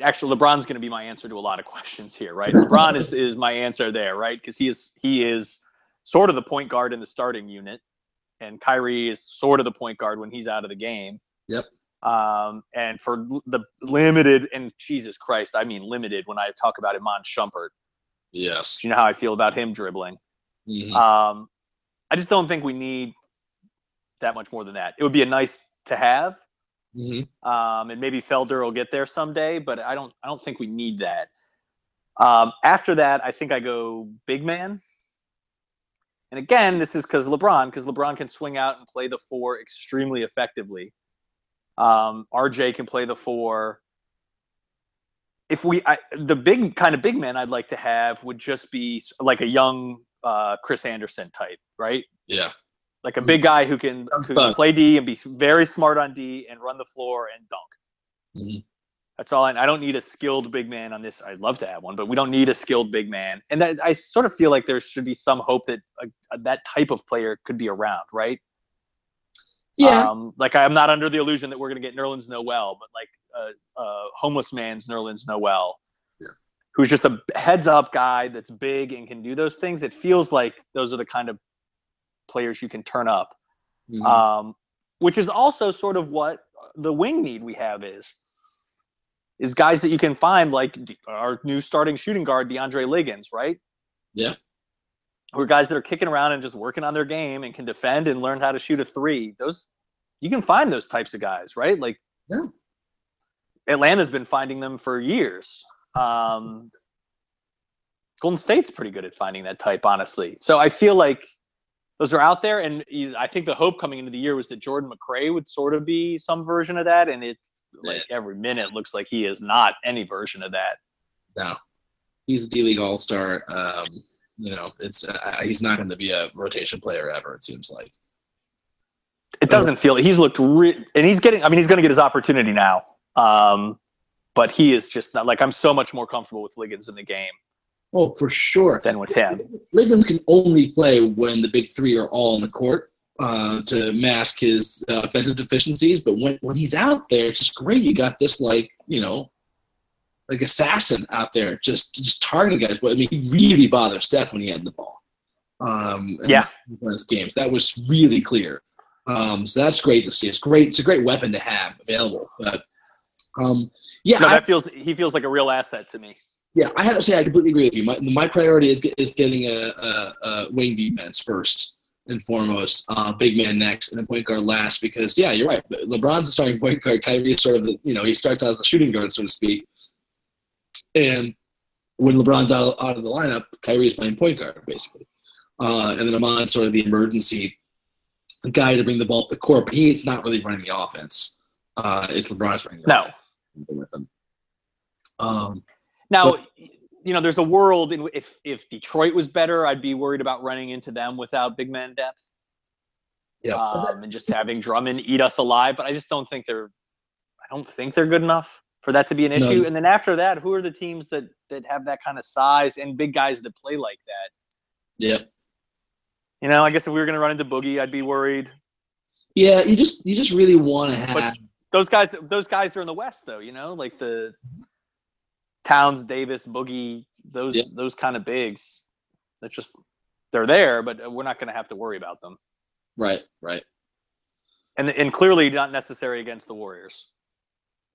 actually LeBron's going to be my answer to a lot of questions here, right? LeBron is is my answer there, right? Because he is he is sort of the point guard in the starting unit, and Kyrie is sort of the point guard when he's out of the game. Yep. Um, and for the limited and Jesus Christ, I mean limited when I talk about Iman Shumpert. Yes. You know how I feel about him dribbling. Mhm. Um, I just don't think we need that much more than that. It would be a nice to have, Mhm. um, and maybe Felder will get there someday, but I don't. I don't think we need that. Um, after that, I think I go big man. And again, this is because LeBron, because LeBron can swing out and play the four extremely effectively. Um, RJ can play the four. If we, I, the big kind of big man I'd like to have would just be like a young uh, Chris Andersen type, right? Yeah. Like a big guy who can, who can play D and be very smart on D and run the floor and dunk. Mhm. That's all. I, I don't need a skilled big man on this. I'd love to have one, but we don't need a skilled big man. And that, I sort of feel like there should be some hope that uh, that type of player could be around, right? Yeah. Um, like I'm not under the illusion that we're going to get Nerlens Noel, but like a, a homeless man's Nerlens Noel, Yeah. who's just a heads up guy that's big and can do those things. It feels like those are the kind of players you can turn up, Mhm. um, which is also sort of what the wing need we have is is guys that you can find like our new starting shooting guard DeAndre Liggins, right? Yeah. Who are guys that are kicking around and just working on their game and can defend and learn how to shoot a three. Those you can find those types of guys, right? Like Yeah. Atlanta's been finding them for years. Um, Golden State's pretty good at finding that type, honestly. So I feel like those are out there, and I think the hope coming into the year was that Jordan McRae would sort of be some version of that, and it like every minute looks like he is not any version of that. No, he's a D League All Star. Um, you know, it's uh, he's not going to be a rotation player ever. It seems like. It doesn't feel he's looked re- and he's getting. I mean, he's going to get his opportunity now. Um, but he is just not like I'm so much more comfortable with Liggins in the game Oh, for sure. than with him. Liggins can only play when the big three are all on the court uh, to mask his uh, offensive deficiencies. But when, when he's out there, it's just great. You got this like you know, like assassin out there just just targeting guys. But I mean, he really bothered Steph when he had the ball. Um, in Yeah. his games that was really clear. Um, so that's great to see. It's great. It's a great weapon to have available. But um, yeah, No, I- that feels he feels like a real asset to me. yeah, I have to say I completely agree with you. My, my priority is is getting a, a, a wing defense first and foremost, uh, big man next, and then point guard last. Because yeah, you're right. LeBron's the starting point guard. Kyrie is sort of the you know he starts out as the shooting guard, so to speak. And when LeBron's out of, out of the lineup, Kyrie is playing point guard basically, uh, and then Iman's sort of the emergency guy to bring the ball up the court, but he's not really running the offense. Uh, it's LeBron's running the No. offense with him. Um, Now, you know, there's a world in if if Detroit was better, I'd be worried about running into them without big man depth. yeah, um, and just having Drummond eat us alive. But I just don't think they're, I don't think they're good enough for that to be an No. issue. And then after that, who are the teams that that have that kind of size and big guys that play like that? yeah. You know, I guess if we were going to run into Boogie, I'd be worried. Yeah, you just you just really want to have But- Those guys, those guys are in the West, though. You know, like the Towns, Davis, Boogie, those Yeah. those kind of bigs. They're just they're there, but we're not going to have to worry about them. right, right. And and clearly not necessary against the Warriors.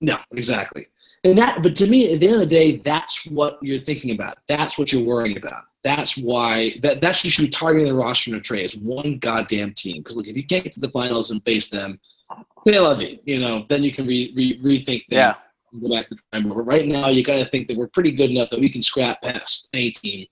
No, exactly. And that, but to me, at the end of the day, that's what you're thinking about. That's what you're worrying about. That's why that that's you should be targeting the roster to trade is one goddamn team. Because look, if you can't get to the finals and face them, Tel Aviv, you You know, then you can re, re, rethink. Yeah. Go back to the time. But right now, you got to think that we're pretty good enough that we can scrap past any team,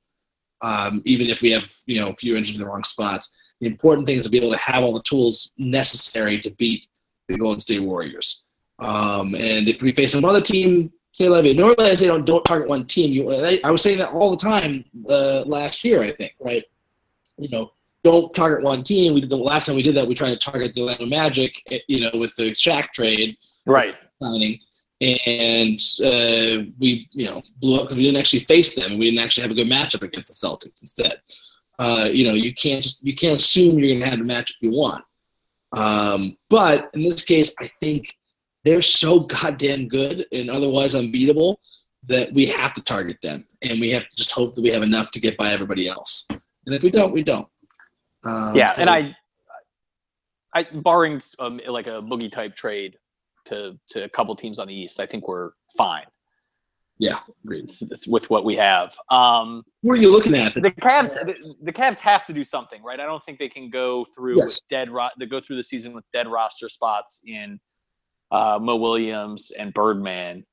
um, even if we have you know a few inches in the wrong spots. The important thing is to be able to have all the tools necessary to beat the Golden State Warriors. Um, and if we face another team, say Levy, normally I say don't don't target one team. You, I, I was saying that all the time uh, last year. I think right. You know, don't target one team. We did the last time we did that. We tried to target the Orlando Magic. eh, You know, with the Shaq trade Right. signing, and uh, we you know blew up because we didn't actually face them. We didn't actually have a good matchup against the Celtics instead. Uh, you know, you can't just you can't assume you're going to have the matchup you want. Um, but in this case, I think they're so goddamn good and otherwise unbeatable that we have to target them, and we have to just hope that we have enough to get by everybody else. And if we don't, we don't. Um, yeah, so- and I, I barring um, like a boogie type trade to to a couple teams on the East, I think we're fine yeah, with, with what we have. Um, Who are you looking at? the Cavs, the, the Cavs have to do something, right? I don't think they can go through Yes. dead ro- they go through the season with dead roster spots in uh, Mo Williams and Birdman,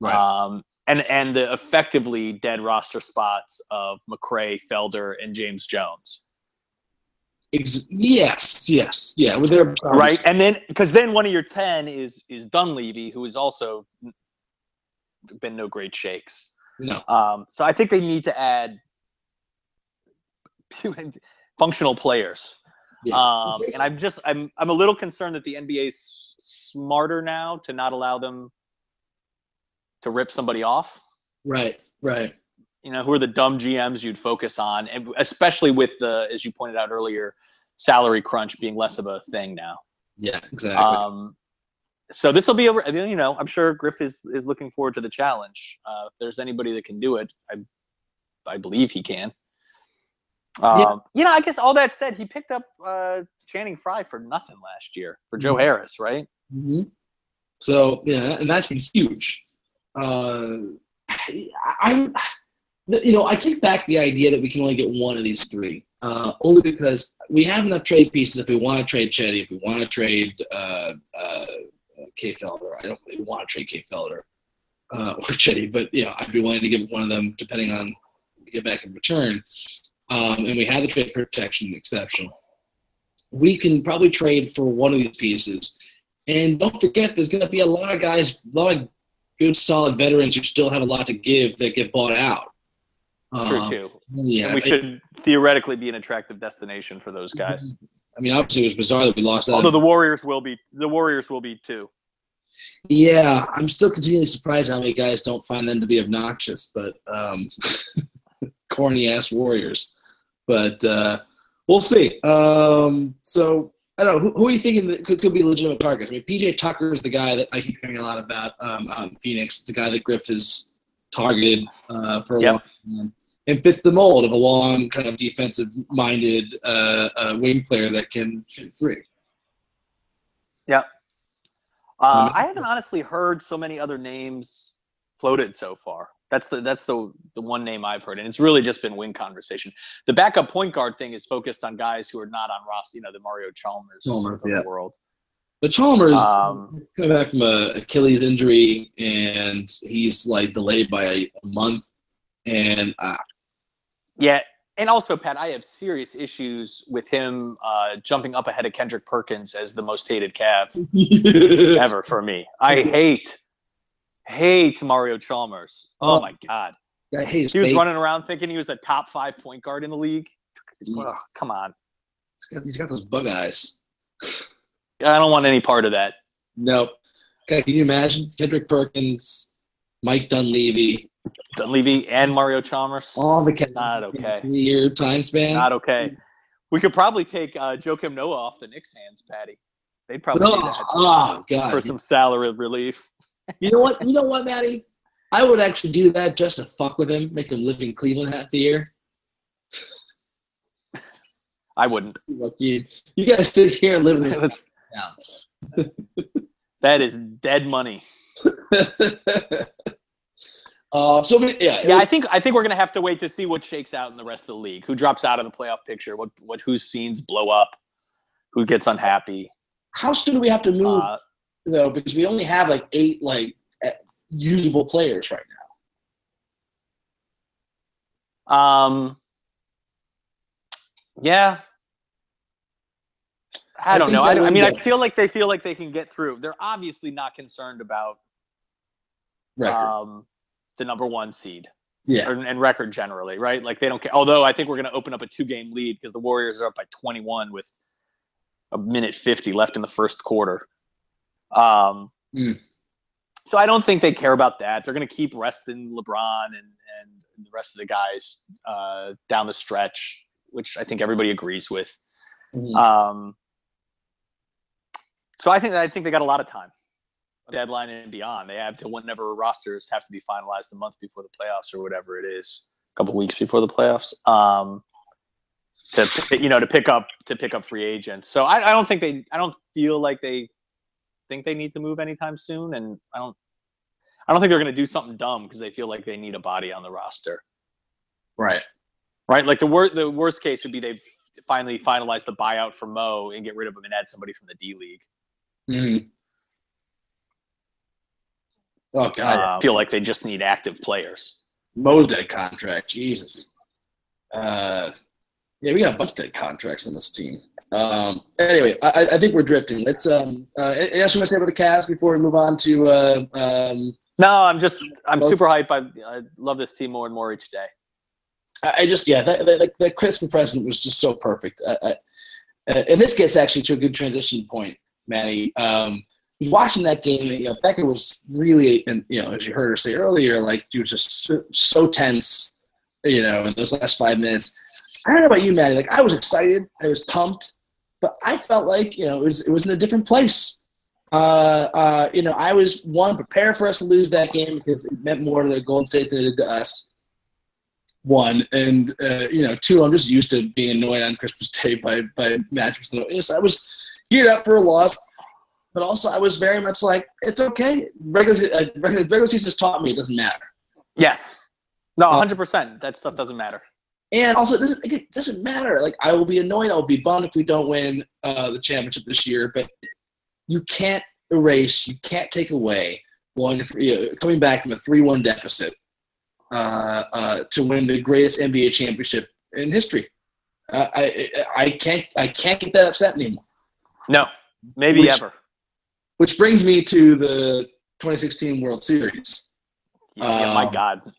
Right. um, and and the effectively dead roster spots of McRae, Felder, and James Jones. Ex- yes, yes, yeah. With their right? And then because then one of your ten is is Dunleavy, who has also been no great shakes. No, Um, so I think they need to add [laughs] functional players. Yeah. Um, and I'm just I'm I'm a little concerned that the NBA is smarter now to not allow them to rip somebody off. right, right. You know, who are the dumb GMs you'd focus on, and especially with the, as you pointed out earlier, salary crunch being less of a thing now. Yeah, exactly. Um, so this will be over. You know, I'm sure Griff is is looking forward to the challenge. Uh, if there's anybody that can do it, I I believe he can. Um, Yeah. You know, I guess all that said, he picked up uh, Channing Frye for nothing last year for Joe Mhm. Harris, right? hmm So yeah, and that's been huge. Uh, I, I'm, you know, I take back the idea that we can only get one of these three, uh, only because we have enough trade pieces. If we want to trade Cedi, if we want to trade uh, uh, Kay Felder, I don't really want to trade Kay Felder uh, [laughs] or Cedi, but you know, I'd be willing to give one of them depending on what we get back in return. Um, and we have the trade protection exception. We can probably trade for one of these pieces. And don't forget, there's going to be a lot of guys, a lot of good, solid veterans who still have a lot to give that get bought out. True Um, too. Yeah, and we should theoretically be an attractive destination for those guys. I mean, obviously, it was bizarre that we lost that. Although the Warriors will be, the Warriors will be too. Yeah, I'm still continually surprised how many guys don't find them to be obnoxious, but um, [laughs] corny ass Warriors. But uh, we'll see. Um, so I don't know. Who, who are you thinking that could, could be legitimate targets? I mean, PJ Tucker is the guy that I keep hearing a lot about um, out in Phoenix. It's a guy that Griff has targeted uh, for a Yep. long time and fits the mold of a long, kind of defensive-minded uh, uh, wing player that can shoot three. Uh, Um, I haven't honestly heard so many other names floated so far. That's the that's the the one name I've heard, and it's really just been wing conversation. The backup point guard thing is focused on guys who are not on Ross, you know, the Mario Chalmers, Chalmers, of yeah. the world. But Chalmers Um, coming back from a Achilles injury, and he's like delayed by a, a month. And uh, Yeah, and also Pat, I have serious issues with him uh, jumping up ahead of Kendrick Perkins as the most hated Cav [laughs] ever for me. I hate hate Mario Chalmers. Oh my god, he was face. running around thinking he was a top five point guard in the league. Ugh, come on. He's got, he's got those bug eyes. I don't want any part of that. Nope. Okay, can you imagine Kendrick Perkins, Mike Dunleavy, Dunleavy and Mario Chalmers. all the Kendrick Not okay. three-year time span? Not okay. We could probably take uh, Joakim Noah off the Knicks' hands, Patty. They'd probably oh, oh, God! for some salary relief. You know what? You know what, Matty? I would actually do that just to fuck with him, make him live in Cleveland half the year. I wouldn't. [laughs] You. You guys sit here and live in this town. that is dead money. [laughs] uh, so yeah, Yeah, I think I think we're gonna have to wait to see what shakes out in the rest of the league. Who drops out of the playoff picture? What what whose scenes blow up? Who gets unhappy? how soon do we have to move? Uh, though, because we only have like eight like usable players right now. um, yeah. I I don't know. I, I mean, I feel like they feel like they can get through. They're obviously not concerned about Record. um, the number one seed. yeah. or, and record generally, right? Like they don't care. Although I think we're going to open up a two-game lead because the Warriors are up by 21 with a minute 50 left in the first quarter. Um, Mm. So I don't think they care about that. They're going to keep resting LeBron and and the rest of the guys uh, down the stretch, which I think everybody agrees with. Mhm. Um, So I think I think they got a lot of time, deadline and beyond. They have to whenever rosters have to be finalized a month before the playoffs or whatever it is, a couple weeks before the playoffs. Um, to you know to pick up to pick up free agents. So I, I don't think they I don't feel like they think they need to move anytime soon, and I don't I don't think they're going to do something dumb because they feel like they need a body on the roster, Right. right? Like the worst the worst case would be they finally finalize the buyout for Mo and get rid of him and add somebody from the D League. Mhm. Oh God, I feel like they just need active players. Mo's dead contract. Jesus. Uh, yeah, we got a bunch of dead contracts on this team. Um, anyway, I, I think we're drifting. Let's um, uh, anything else you want to say about the cast before we move on to uh, um, No, I'm just I'm Well- super hyped. I, I love this team more and more each day. I I just yeah, that, that, Christmas present was just so perfect. I, uh, and this gets actually to a good transition point, Manny. Um, watching that game, you know, Becca was really, and you know, as you heard her say earlier, like she was just so, so tense, you know, in those last five minutes. I don't know about you, Matty. Like I was excited, I was pumped, but I felt like you know it was it was in a different place. Uh, uh, you know, I was one prepared for us to lose that game because it meant more to the Golden State than it did to us one and uh, you know two i'm just used to being annoyed on christmas [laughs] day by by matches so i was geared up for a loss but also i was very much like it's okay regular, uh, regular, regular season has taught me it doesn't matter Yes. No, Uh, 100%. That stuff doesn't matter. And also it doesn't it doesn't matter like i will be annoyed i'll be bummed if we don't win uh, the championship this year but you can't erase you can't take away going uh, coming back from a 3-1 deficit uh, uh, to win the greatest NBA championship in history. Uh, I I can't I can't get that upset anymore. No, maybe Which- ever. Which brings me to the 2016 World Series. Yeah, yeah, my um, God.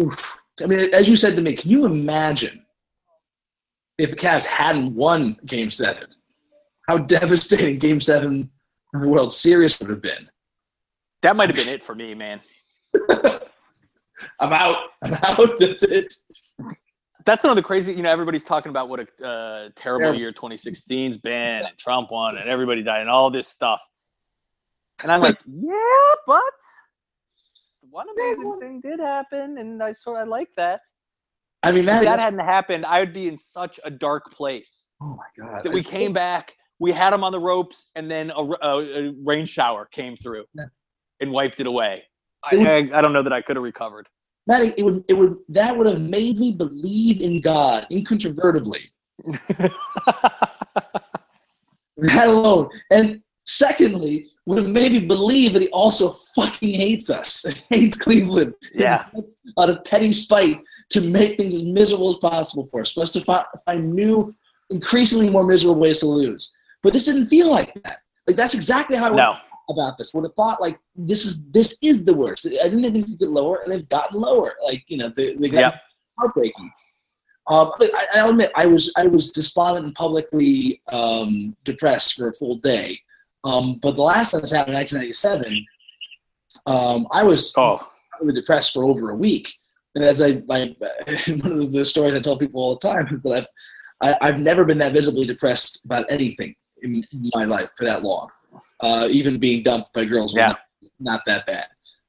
Oof. I mean, as you said to me, can you imagine if the Cavs hadn't won Game Seven? How devastating Game Seven of the World Series would have been. That might have been it for me, man. [laughs] I'm out. I'm out. [laughs] That's it. That's another crazy. You know, everybody's talking about what a uh, terrible Terrible. year 2016's been, and Trump won, and everybody died, and all this stuff. And I'm like, [laughs] yeah, but one amazing thing did happen, and I sort of like that. I mean, If that hadn't happened, I would be in such a dark place. oh my god. That we came back, we had them on the ropes, and then a, a, a rain shower came through Yeah. and wiped it away. It would- I, I, I don't know that I could have recovered. Matty, it would, it would, that would have made me believe in God incontrovertibly. [laughs] That alone, and secondly, would have made me believe that he also fucking hates us, [laughs] hates Cleveland. Yeah. [laughs] Out of petty spite to make things as miserable as possible for us, for us to fi- find new, increasingly more miserable ways to lose. But this didn't feel like that. Like that's exactly how I no. about this. Would have thought like this is this is the worst. I didn't think things could get lower, and they've gotten lower. Like you know, they they got Yep. heartbreaking. Um, I, I'll admit I was I was despondent and publicly um, depressed for a full day. Um, but the last time this happened in 1997, um, I was Oh, probably depressed for over a week. And as I, I [laughs] one of the stories I tell people all the time is that I've I, I've never been that visibly depressed about anything in my life for that long. Uh, even being dumped by girls was not, not that bad.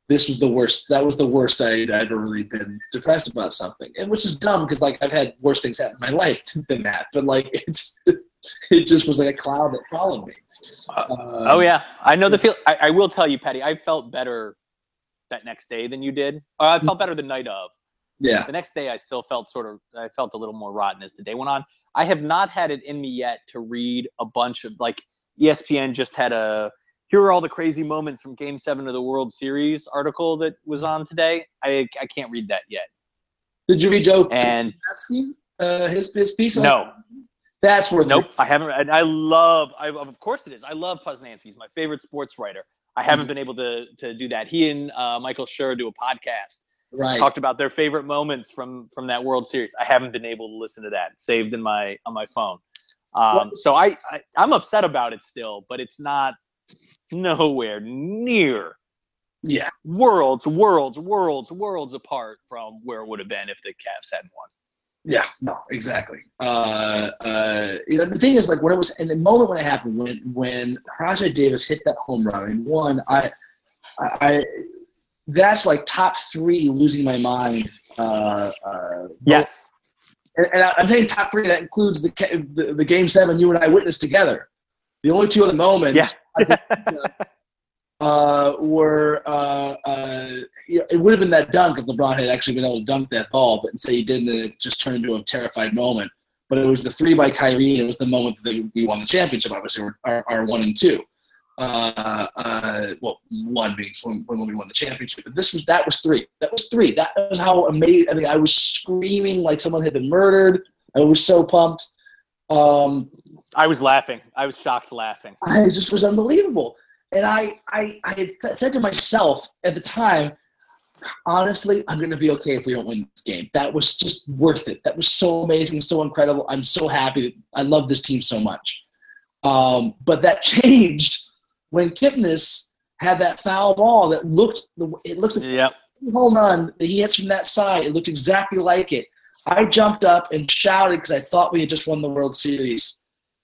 This was the worst. That was the worst I'd ever really been depressed about something, and which is dumb because like I've had worse things happen in my life than that. But like [laughs] it's [laughs] it just was like a cloud that followed me. Uh, Um, oh yeah, I know the feel. I, I will tell you, Patty. I felt better that next day than you did. Or I felt better the night of. yeah. The next day, I still felt sort of. I felt a little more rotten as the day went on. I have not had it in me yet to read a bunch of like ESPN just had a. Here are all the crazy moments from Game Seven of the World Series article that was on today. I I can't read that yet. Did you read Joe And Komatsky, uh, his his piece? on- no, that's worth Nope, I haven't. And I love. I, of course, it is. I love Posnanski. He's my favorite sports writer. I haven't been able to to do that. He and uh, Michael Schur do a podcast. Right. Talked about their favorite moments from from that World Series. I haven't been able to listen to that. Saved in my on my phone. Um, so I, I I'm upset about it still, but it's not nowhere near Yeah. worlds, worlds, worlds, worlds apart from where it would have been if the Cavs had won. Yeah, no, exactly. Uh, uh, you know, the thing is, like, when it was in the moment when it happened, when when Rajai Davis hit that home run, and one, I, I, that's like top three losing my mind. Uh, uh, Yes. and, and I- I'm saying top three. That includes the, the the game seven you and I witnessed together. The only two other moments Yeah. [laughs] Uh, were uh, uh, you know, it would have been that dunk if LeBron had actually been able to dunk that ball, but instead he didn't, and it just turned into a terrified moment. But it was the three by Kyrie, and it was the moment that we won the championship. Obviously, our, our one and two. Uh, uh, well, one being when, when we won the championship, but this was that was three. That was three. That was how amazing. I mean, I was screaming like someone had been murdered. I was so pumped. Um, I was laughing. I was shocked laughing. I it just was unbelievable. And I, I, I had said to myself at the time, honestly, I'm going to be okay if we don't win this game. That was just worth it. That was so amazing, so incredible. I'm so happy. I love this team so much. Um, but that [laughs] changed when Kipnis had that foul ball that looked, it looks like Yep. home run that he hits from that side. It looked exactly like it. I jumped up and shouted because I thought we had just won the World Series,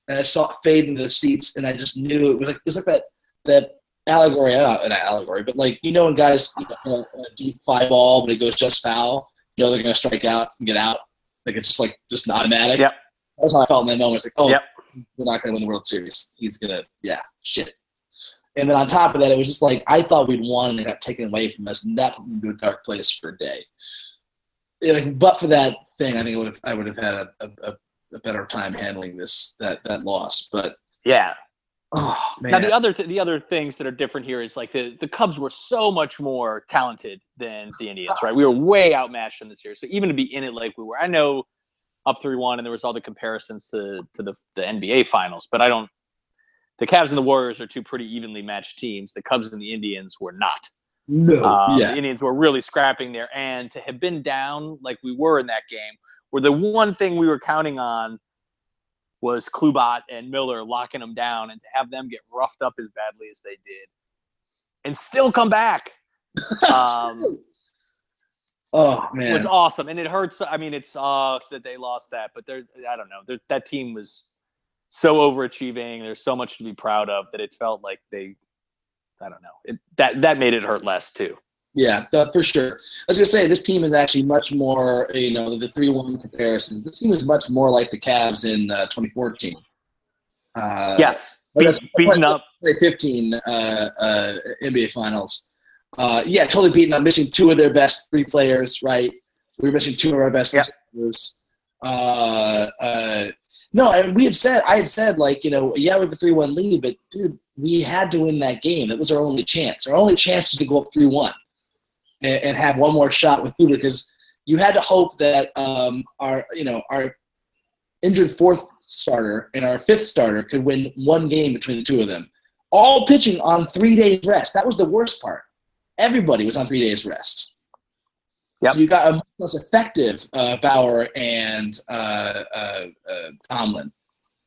and I saw it fade into the seats, and I just knew it was like it was like that that allegory, not an allegory, but like you know when guys you know, a deep fly ball, but it goes just foul, you know they're gonna strike out and get out. Like it's just like just an automatic. Yep. That's how I felt in that moment. It's like, oh, Yep. we're not gonna win the World Series. He's gonna, yeah, shit. And then on top of that, it was just like I thought we'd won and it got taken away from us, and that put me into a dark place for a day. Like, but for that thing, I think I would have I would have had a, a, a better time handling this that that loss. But Yeah. Oh man, Now the other th- the other things that are different here is like the the Cubs were so much more talented than the Indians, right? We were way outmatched in this series. So even to be in it like we were, I know up three one, and there was all the comparisons to to the the NBA finals, but I don't. The Cavs and the Warriors are two pretty evenly matched teams. The Cubs and the Indians were not. no, Um, yeah, The Indians were really scrapping there, and to have been down like we were in that game, where the one thing we were counting on was Kluber and Miller locking them down, and to have them get roughed up as badly as they did, and still come back [laughs] um, oh man, was awesome. And it hurts. I mean, it sucks that they lost that, but they're I don't know. They're, that team was so overachieving. There's so much to be proud of that it felt like they. I don't know. It, that that made it hurt less too. Yeah, uh, for sure. I was gonna say this team is actually much more, you know, the three-one comparison. This team is much more like the Cavs in uh, 2014. Uh, yes, Be- beaten up. 2015 uh, uh, NBA Finals. Uh, yeah, totally beaten up, missing two of their best three players. Right, we were missing two of our best Yep. players. Uh, uh, no, and we had said, I had said, like, you know, yeah, we have a three-one lead, but dude, we had to win that game. That was our only chance. Our only chance was to go up three-one and, and have one more shot with Kluber because you had to hope that um, our, you know, our injured fourth starter and our fifth starter could win one game between the two of them. All pitching on three days rest. That was the worst part. Everybody was on three days rest. Yep. So you got a much less effective uh, Bauer and uh, uh, uh, Tomlin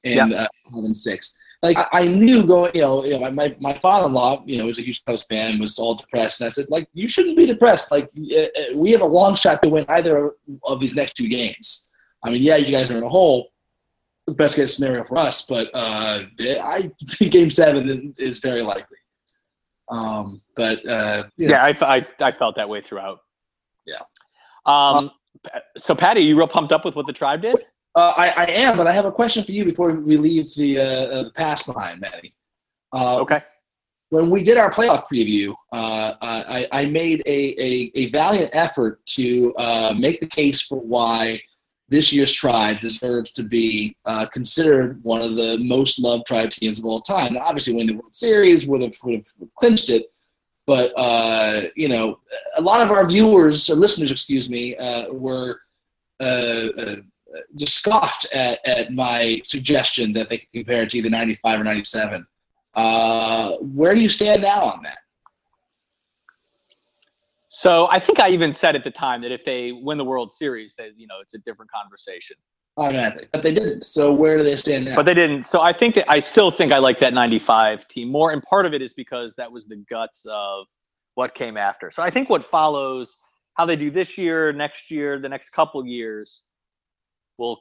in uh, five and six. Like I, I knew going, you know, you know, my, my, my father-in-law, you know, was a huge Cubs fan, was all depressed, and I said, like, you shouldn't be depressed. Like, uh, uh, we have a long shot to win either of these next two games. I mean, yeah, you guys are in a hole. Best case scenario for us, but uh, I [laughs] game seven is very likely. Um, but uh, you know, Yeah, I, I I felt that way throughout. Yeah. Um. So Patty, you real pumped up with what the tribe did? Uh, I, I am, but I have a question for you before we leave the, uh, uh, the past behind, Matty. Uh, Okay. When we did our playoff preview, uh, I, I made a, a, a valiant effort to uh, make the case for why this year's tribe deserves to be uh, considered one of the most loved tribe teams of all time. Now, obviously, winning the World Series would have, would have clinched it, but uh, you know, a lot of our viewers or listeners, excuse me, uh, were uh, uh, just scoffed at, at my suggestion that they could compare it to either 95 or 97. Uh, where do you stand now on that? So I think I even said at the time that if they win the World Series, that you know it's a different conversation. Automatically, but they didn't. So where do they stand now? But they didn't. So I think that I still think I like that 95 team more. And part of it is because that was the guts of what came after. So I think what follows, how they do this year, next year, the next couple years, will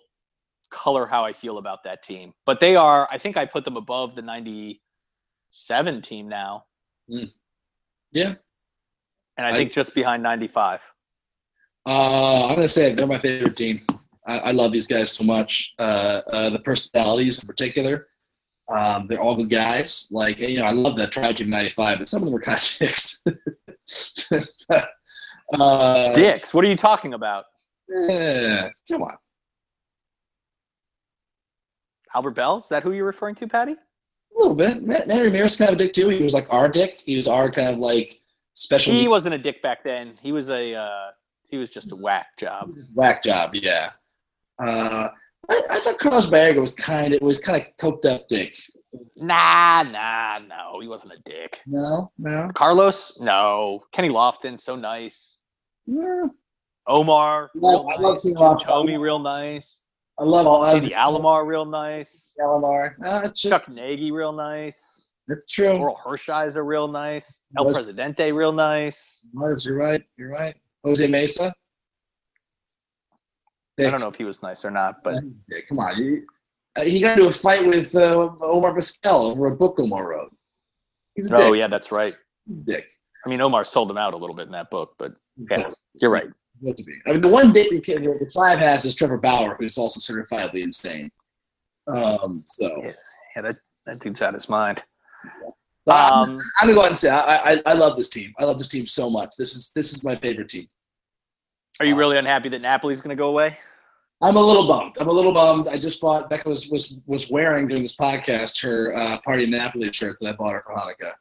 color how I feel about that team. But they are, I think I put them above the 97 team now. Mm. Yeah. And I, I- think just behind 95. Uh, I'm gonna say they're my favorite team. I, I love these guys so much. Uh, uh, the personalities in particular. Um, they're all good guys. Like you know, I love that Tribe Team '95, but some of them were kind of [laughs] dicks. uh, Dicks, what are you talking about? Yeah, come on. Albert Belle? Is that who you're referring to, Patty? A little bit. Matt, Matt Ramirez kind of a dick too. He was like our dick. He was our kind of like special He wasn't a dick back then. He was a uh, he was just a whack job. whack job. Yeah. Uh, I, I thought Carlos Baerga was kind of was kind of coked up dick. Nah, nah, no, he wasn't a dick. No, no. Carlos, no. Kenny Lofton, so nice. Yeah. Omar, I real I love nice. Kenny Lofton. Tommy, real nice. I love all See the Alomar, real nice. Alomar. Uh, just Chuck Nagy, real nice. That's true. Orel Hershiser, real nice. El Was- Presidente, real nice. Mars, you're right. You're right. Jose Mesa. I don't know if he was nice or not, but Yeah, come on. He, uh, he got into a fight with uh, Omar Vizquel over a book Omar wrote. He's oh dick. yeah, that's right. dick. I mean, Omar sold him out a little bit in that book, but yeah, you're right. What to be. I mean, the one dick the, kid- the tribe has is Trevor Bauer, who's also certifiably insane. Um, so Yeah, yeah that, that dude's out of his mind. So I'm, Um, I'm gonna go ahead and say I, I I love this team. I love this team so much. This is this is my favorite team. are you really unhappy that Napoli's going to go away? I'm a little bummed. I'm a little bummed. I just bought Becca was was was wearing during this podcast her uh, Party Napoli shirt that I bought her for Hanukkah.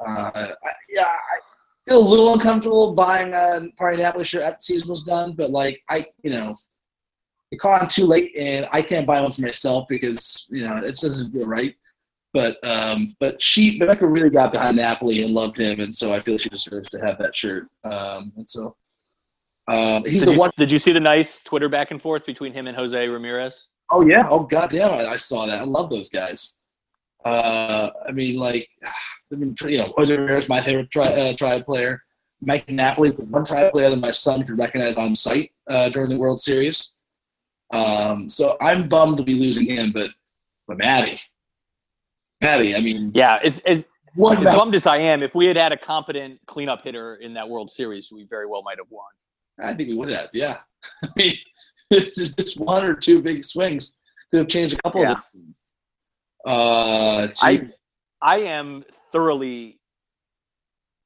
Uh, I, yeah, I feel a little uncomfortable buying a Party Napoli shirt after the season was done, but like I, you know, it caught on too late, and I can't buy one for myself because you know it doesn't feel right. But um, but she Becca really got behind Napoli and loved him, and so I feel she deserves to have that shirt. Um, and so. Um, he's Did the you, one did you see the nice Twitter back and forth between him and Jose Ramirez? Oh yeah. Oh goddamn! I, I saw that. I love those guys. Uh, I mean, like, [sighs] I mean, you know, Jose Ramirez, my favorite tri- uh, tribe player. Mike Napoli is the one tribe player that my son could recognize on site uh, during the World Series. Um, so I'm bummed to be losing him, but but Matty, Matty, I mean, Yeah, as, as, as bummed as I am, if we had had a competent cleanup hitter in that World Series, we very well might have won. I think we would have. Yeah, [laughs] I mean, [laughs] just one or two big swings could have changed a couple Yeah. of. Them. Uh, I I am thoroughly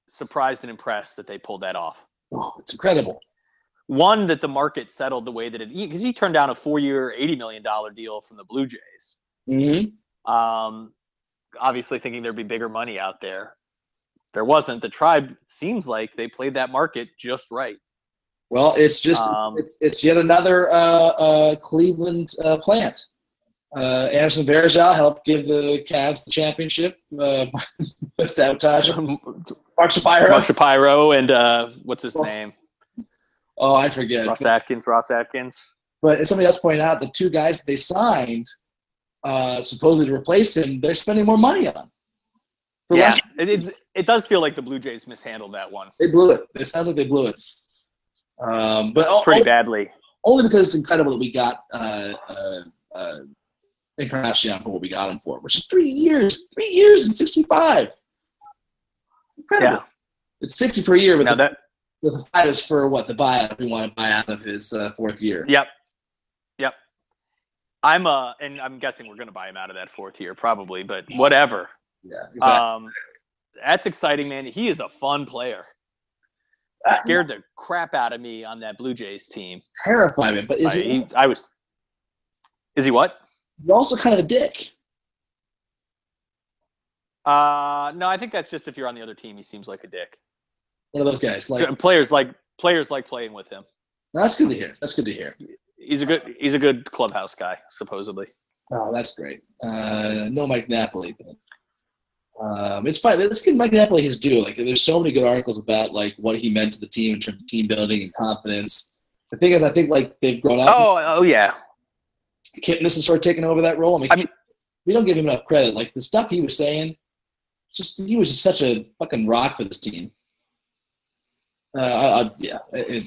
surprised and impressed that they pulled that off. oh, it's incredible. One that the market settled the way that it because he turned down a four-year, eighty million dollar deal from the Blue Jays. Mm-hmm. Um, obviously thinking there'd be bigger money out there. There wasn't. The tribe seems like they played that market just right. Well, it's just Um, it's, it's yet another uh, uh, Cleveland uh, plant. Uh, Anderson Varejao helped give the Cavs the championship. Uh, [laughs] sabotage him. Mark Shapiro. Mark Shapiro and uh, what's his name? Oh, I forget. Ross Atkins. Ross Atkins. But as somebody else pointed out, the two guys that they signed uh, supposedly to replace him, they're spending more money on. For Yeah, it, it, it does feel like the Blue Jays mishandled that one they blew it. It sounds like they blew it. Um, but pretty o- badly. only because it's incredible that we got uh, uh, uh, Encarnacion for what we got him for, which is three years, three years and sixty-five. It's incredible. Yeah. It's sixty per year, but Now the, that with the five is for what the buyout we want to buy out of his uh, fourth year. Yep. Yep. I'm uh and I'm guessing we're gonna buy him out of that fourth year, probably, but whatever. Yeah, exactly. Um that's exciting, man. He is a fun player. Uh, Scared the crap out of me on that Blue Jays team. terrify me, but is I, he, he, I was Is he what? He's also kind of a dick? Uh no, I think that's just if you're on the other team, he seems like a dick. One of those guys. Like players like players like playing with him. that's good to hear. That's good to hear. He's a good he's a good clubhouse guy, supposedly. Oh, that's great. Uh, no Mike Napoli, but um, it's fine. Let's give Mike Napoli his due. Like, there's so many good articles about like what he meant to the team in terms of team building and confidence. The thing is, I think like they've grown up. Oh, oh yeah. Kipnis is sort of taking over that role. I mean, I mean- we don't give him enough credit. Like the stuff he was saying, just he was just such a fucking rock for this team. Uh, I, I, yeah, it,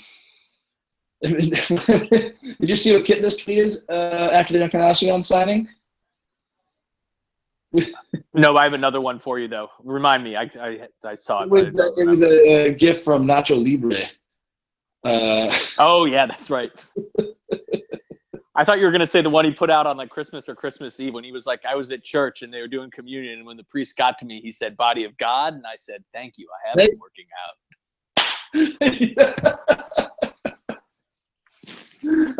[laughs] Did you see what Kipnis tweeted uh, after the Encarnacion signing? [laughs] No, I have another one for you though. Remind me. I I, I saw it. It was, it was a, a gift from Nacho Libre. Uh, [laughs] Oh yeah, that's right. I thought you were gonna say the one he put out on like Christmas or Christmas Eve when he was like, I was at church and they were doing communion, and when the priest got to me, he said, "Body of God," and I said, "Thank you, I have been working out."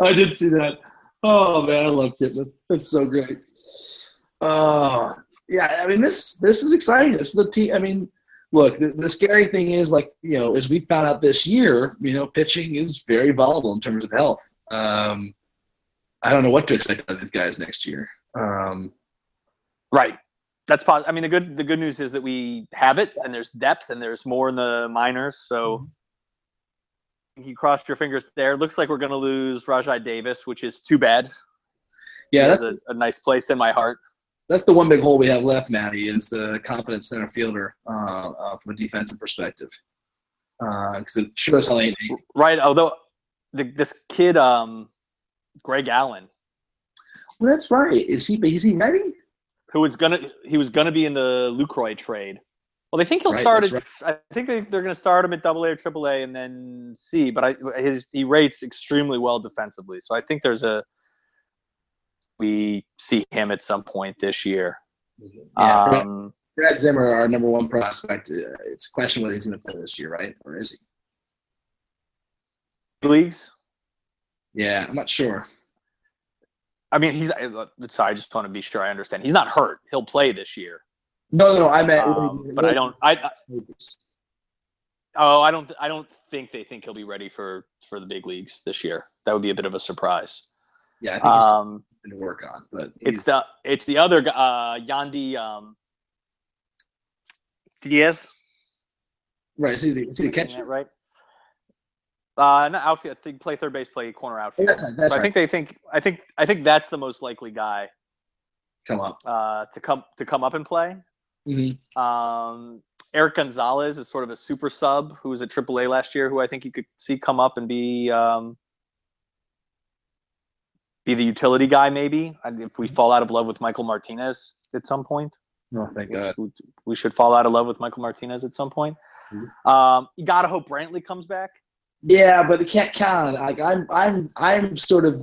[laughs] I did see that. Oh man, I love it. That's so great. Uh, yeah, I mean this this is exciting. This is a team. I mean, look, the, the scary thing is like you know, as we found out this year, you know, pitching is very volatile in terms of health. Um, I don't know what to expect out of these guys next year. Um, Right. That's positive. I mean, the good the good news is that we have it, and there's depth, and there's more in the minors. So you crossed your fingers there. Looks like we're going to lose Rajai Davis, which is too bad. yeah, he that's a, a nice place in my heart. that's the one big hole we have left, Matty, is a competent center fielder uh, uh, from a defensive perspective. Because it sure as hell ain't. Right. Although the, this kid, um, Greg Allen, Well, that's right. Is he? Is he ready? who was gonna he was gonna be in the Lucroy trade. Well, they think he'll Right, start at. I think they, they're going to start him at Double A or Triple A and then C. But I his he rates extremely well defensively, so I think there's a we see him at some point this year. Yeah, Brad- Um, Brad Zimmer, our number one prospect. Uh, it's a question whether he's going to play this year, right? Or is he? leagues. He? Yeah, I'm not sure. I mean, he's. uh, Sorry, I just want to be sure I understand. He's not hurt. He'll play this year. No, no, no. I meant. Um, but I don't. I, I oh, I don't. I don't think they think he'll be ready for for the big leagues this year. That would be a bit of a surprise. Yeah, I think Um, something to work on, but it's the it's the other uh, Yandy um, Diaz. right. Is he, the- is he the Am I saying catcher? right? Uh, not outfield. I think play third base, play corner outfield. That's right. That's So I right. think they think. I think. I think that's the most likely guy Come up. uh, to come to come up and play. hmm Um, Eric Gonzalez is sort of a super sub who was at AAA last year, who I think you could see come up and be um, be the utility guy, maybe if we fall out of love with Michael Martinez at some point. Oh, thank God. we- we should fall out of love with Michael Martinez at some point. Mhm. Um, you gotta hope Brantley comes back. Yeah, but it can't count. Like I'm, I'm, I'm sort of.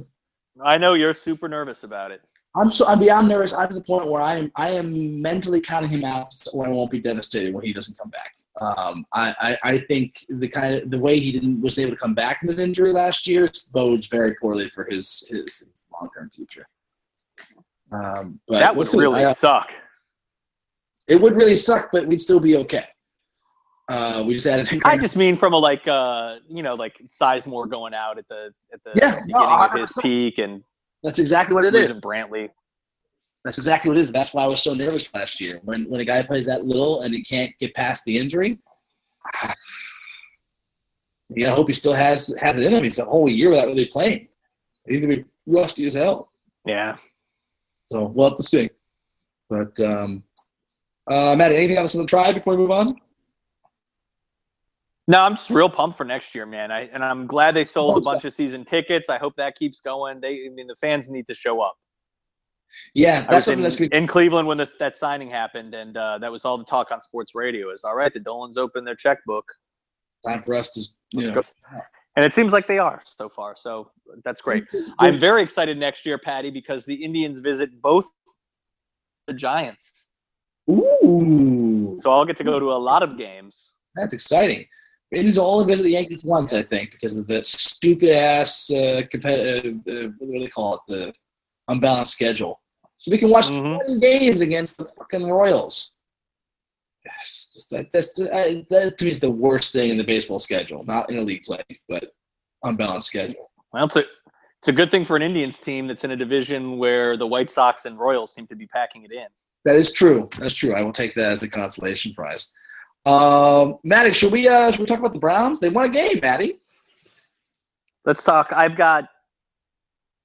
I know you're super nervous about it. I'm so I'm beyond nervous. I'm to the point where I am I am mentally counting him out when I won't be devastated when he doesn't come back. Um, I, I, I think the kind of the way he didn't wasn't able to come back from his injury last year bodes very poorly for his his, his long term future. Um, but that would really I- suck. it would really suck, but we'd still be okay. Uh, we just added. I just mean from a like uh you know like Sizemore going out at the at the Yeah, beginning no, of his peak and that's exactly what it is. losing Brantley. That's exactly what it is. That's why I was so nervous last year. When when a guy plays that little and he can't get past the injury, [sighs] Yeah, gotta hope he still has has it in him. He's a whole year without really playing. He's gonna be rusty as hell. Yeah. So we'll have to see. But um, uh, Matt, anything else on the Tribe before we move on? No, I'm just real pumped for next year, man. I and I'm glad they sold a bunch of season tickets. I hope that keeps going. They, I mean, the fans need to show up. Yeah, that's something in, that's in Cleveland when this that signing happened, and uh, that was all the talk on sports radio. Is all right. The Dolans opened their checkbook. time for us to. Let's know, go. And it seems like they are so far. So that's great. I'm very excited next year, Patty, because the Indians visit both the Giants. Ooh, So I'll get to go to a lot of games. that's exciting. Indians will only visit the Yankees once, I think, because of the stupid ass uh, competitive. Uh, what do they call it? The unbalanced schedule. So we can watch Mhm. 20 games against the fucking Royals. Yes, just that, that's I, that to me is the worst thing in the baseball schedule. Not interleague play, but unbalanced schedule. Well, it's a it's a good thing for an Indians team that's in a division where the White Sox and Royals seem to be packing it in. That is true. That's true. I will take that as the consolation prize. Um, Matty, should we uh, should we talk about the Browns? They won a game, Matty. Let's talk. I've got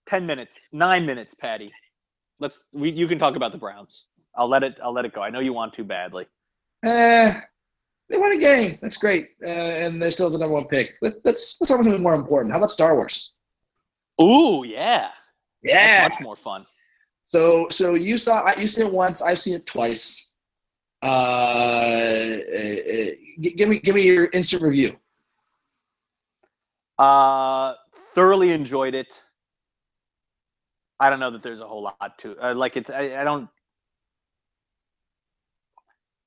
ten minutes, nine minutes, Patty. Let's. We, you can talk about the Browns. I'll let it. I'll let it go. I know you want to badly. Eh, They won a game. That's great, uh, and they're still the number one pick. Let's let's let's talk about something more important. How about Star Wars? Ooh, yeah. Yeah. That's much more fun. So so you saw you seen it once. I've seen it twice. Uh, uh, give me give me your instant review. Uh, thoroughly enjoyed it. I don't know that there's a whole lot to uh, like. It's I, I don't.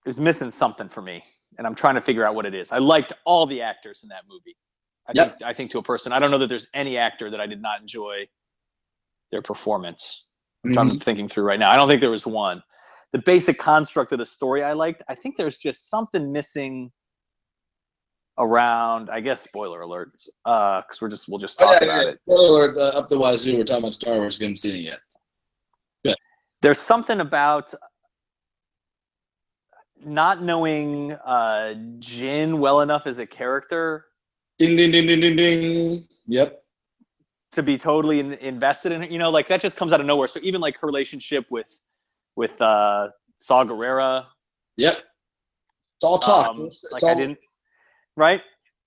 There's missing something for me, and I'm trying to figure out what it is. I liked all the actors in that movie. I Yep. think I think to a person, I don't know that there's any actor that I did not enjoy their performance. Which I'm thinking through right now. I don't think there was one. The basic construct of the story I liked. I think there's just something missing around. I guess spoiler alert, Uh, because we're just we'll just Oh, talk yeah, about yeah. it. Spoiler alert, uh, up the wazoo. We're talking about Star Wars. We haven't seen it yet. There's something about not knowing uh, Jyn well enough as a character Ding ding ding ding ding ding. Yep. to be totally in, invested in it. You know, like that just comes out of nowhere. So even like her relationship with with uh, Saw Gerrera, Yep. It's all talk. um, It's like all- I didn't, right?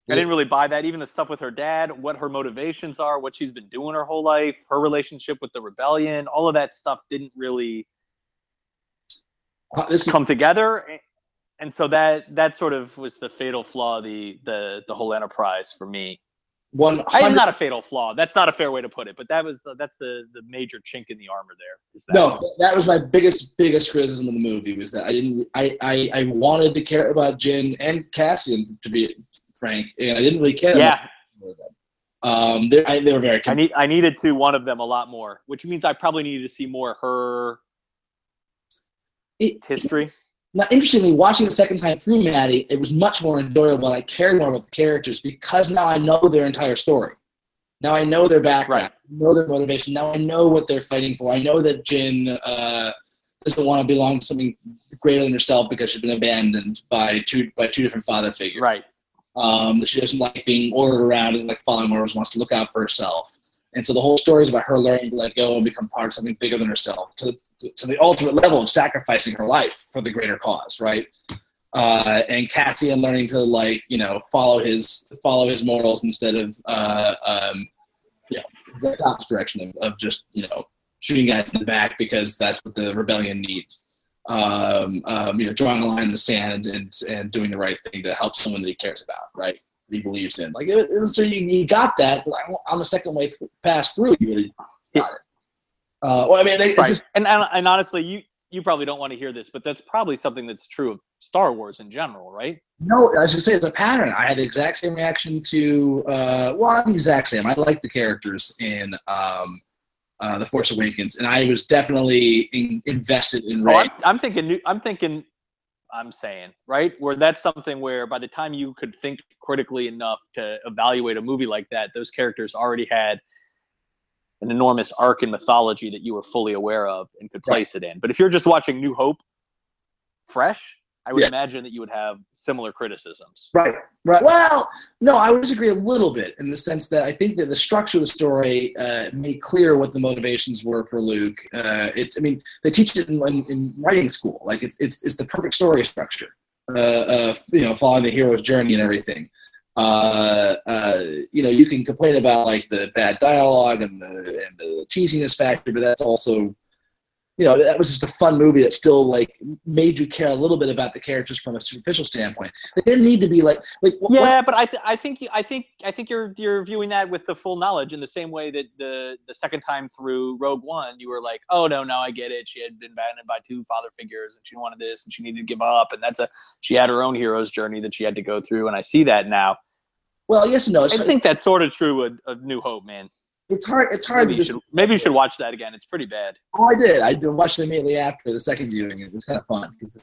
Yeah. I didn't really buy that. Even the stuff with her dad, what her motivations are, what she's been doing her whole life, her relationship with the rebellion, all of that stuff didn't really uh, this is- come together. And so that that sort of was the fatal flaw, of the the the whole enterprise for me. One I am not a fatal flaw. That's not a fair way to put it, but that was the, that's the the major chink in the armor there. Is that No, that was my biggest biggest criticism of the movie was that I didn't I I, I wanted to care about Jyn and Cassian to be frank, and I didn't really care. yeah, About them. Um, they, I, they were very. I need I needed to one of them a lot more, which means I probably needed to see more her it, history. Now, interestingly, watching the second time through, Matty, it was much more enjoyable. and I cared more about the characters because now I know their entire story. Now I know their background, Right. Know their motivation. Now I know what they're fighting for. I know that Jyn uh, doesn't want to belong to something greater than herself because she's been abandoned by two by two different father figures. Right. Um, she doesn't like being ordered around, doesn't like following orders, wants to look out for herself. And so the whole story is about her learning to let go and become part of something bigger than herself, to, to, the ultimate level of sacrificing her life for the greater cause, right? Uh, and Cassian learning to like you know follow his follow his morals instead of uh, um, you know direction of, of just you know shooting guys in the back because that's what the rebellion needs. Um, um, you know, drawing a line in the sand and and doing the right thing to help someone that he cares about, right? He believes in. Like so, you, you got that. But on the second way th- pass through, you really got it. Uh, well, I mean, it's Right. just And, and and honestly, you you probably don't want to hear this, but that's probably something that's true of Star Wars in general, right? No, I should say it's a pattern. I had the exact same reaction to uh well the exact same. I like the characters in um uh The Force Awakens and I was definitely in, invested in Oh, I'm, I'm thinking. new- I'm thinking. I'm saying right where that's something where by the time you could think critically enough to evaluate a movie like that, those characters already had an enormous arc in mythology that you were fully aware of and could place it in. But if you're just watching New Hope, fresh, I would Yeah. imagine that you would have similar criticisms. Right. Right. Well, no, I would disagree a little bit in the sense that I think that the structure of the story uh, made clear what the motivations were for Luke. Uh, it's, I mean, they teach it in, in, in writing school. Like it's, it's, it's the perfect story structure. Uh, uh, you know, following the hero's journey and everything. Uh, uh, you know, you can complain about like the bad dialogue and the and the cheesiness factor, but that's also you know, that was just a fun movie that still like made you care a little bit about the characters from a superficial standpoint. They didn't need to be like like wh- what- Yeah, but I, th- I think you, I think I think you're you're viewing that with the full knowledge in the same way that the the second time through Rogue One, you were like, oh no, no, I get it. She had been abandoned by two father figures, and she wanted this, and she needed to give up, and that's a she had her own hero's journey that she had to go through, and I see that now. well, yes and no. It's, I think that's sort of true of, of New Hope, man. It's hard. It's hard Maybe to you, should, maybe you should watch that again. It's pretty bad. Oh, I did. I did watch it immediately after the second viewing. It was kind of fun because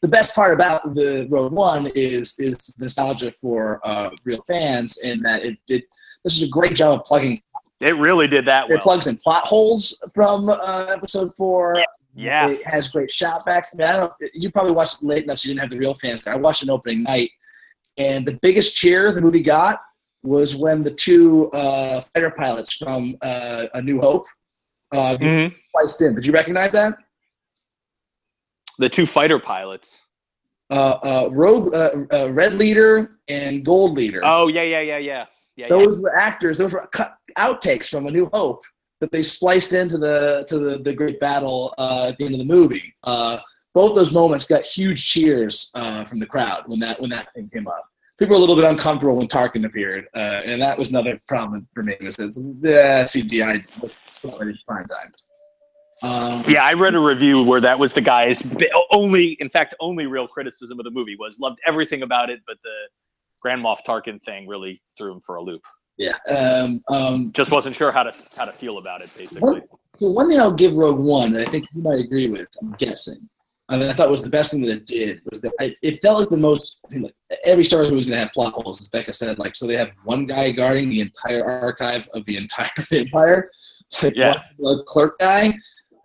the best part about the Rogue One is is nostalgia for uh, real fans, and that it, it this is a great job of plugging. It really did that It well. plugs in plot holes from uh, episode four. Yeah. It has great shot backs. I mean, I don't know. You probably watched it late enough, so you didn't have the real fans. I watched an opening night, and the biggest cheer the movie got was when the two uh, fighter pilots from uh, A New Hope uh, Mhm. spliced in. Did you recognize that? The two fighter pilots. uh, uh, Rogue, uh, uh, Red Leader, and Gold Leader. Oh yeah, yeah, yeah, yeah. Yeah, those were actors. Those were cut outtakes from A New Hope that they spliced into the to the, the great battle uh, at the end of the movie. Uh, both those moments got huge cheers uh, from the crowd when that when that thing came up. People were a little bit uncomfortable when Tarkin appeared, uh, and that was another problem for me. Was that the CGI was prime time. Um, yeah, I read a review where that was the guy's only, in fact, only real criticism of the movie was loved everything about it, but the Grand Moff Tarkin thing really threw him for a loop. Yeah, um, um, just wasn't sure how to how to feel about it, basically. One, so one thing I'll give Rogue One that I think you might agree with, I'm guessing, and I thought was the best thing that it did was that I, it felt like the most. I like every Star Wars movie was going to have plot holes, as Becca said. Like, so they have one guy guarding the entire archive of the entire [laughs] empire, like yeah. one clerk guy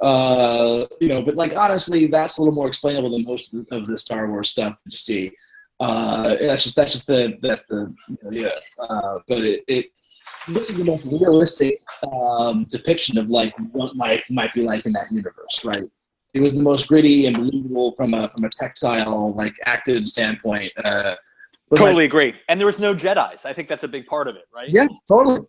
uh, you know, but like honestly, that's a little more explainable than most of the Star Wars stuff you see. Uh, that's just that's just the that's the you know, yeah. Uh, but it, it this is the most realistic um, depiction of like what life might be like in that universe, right? It was the most gritty and believable from a from a textile like acted standpoint. Uh, totally like, agree. And there was no Jedi's. I think that's a big part of it, right? Yeah, totally.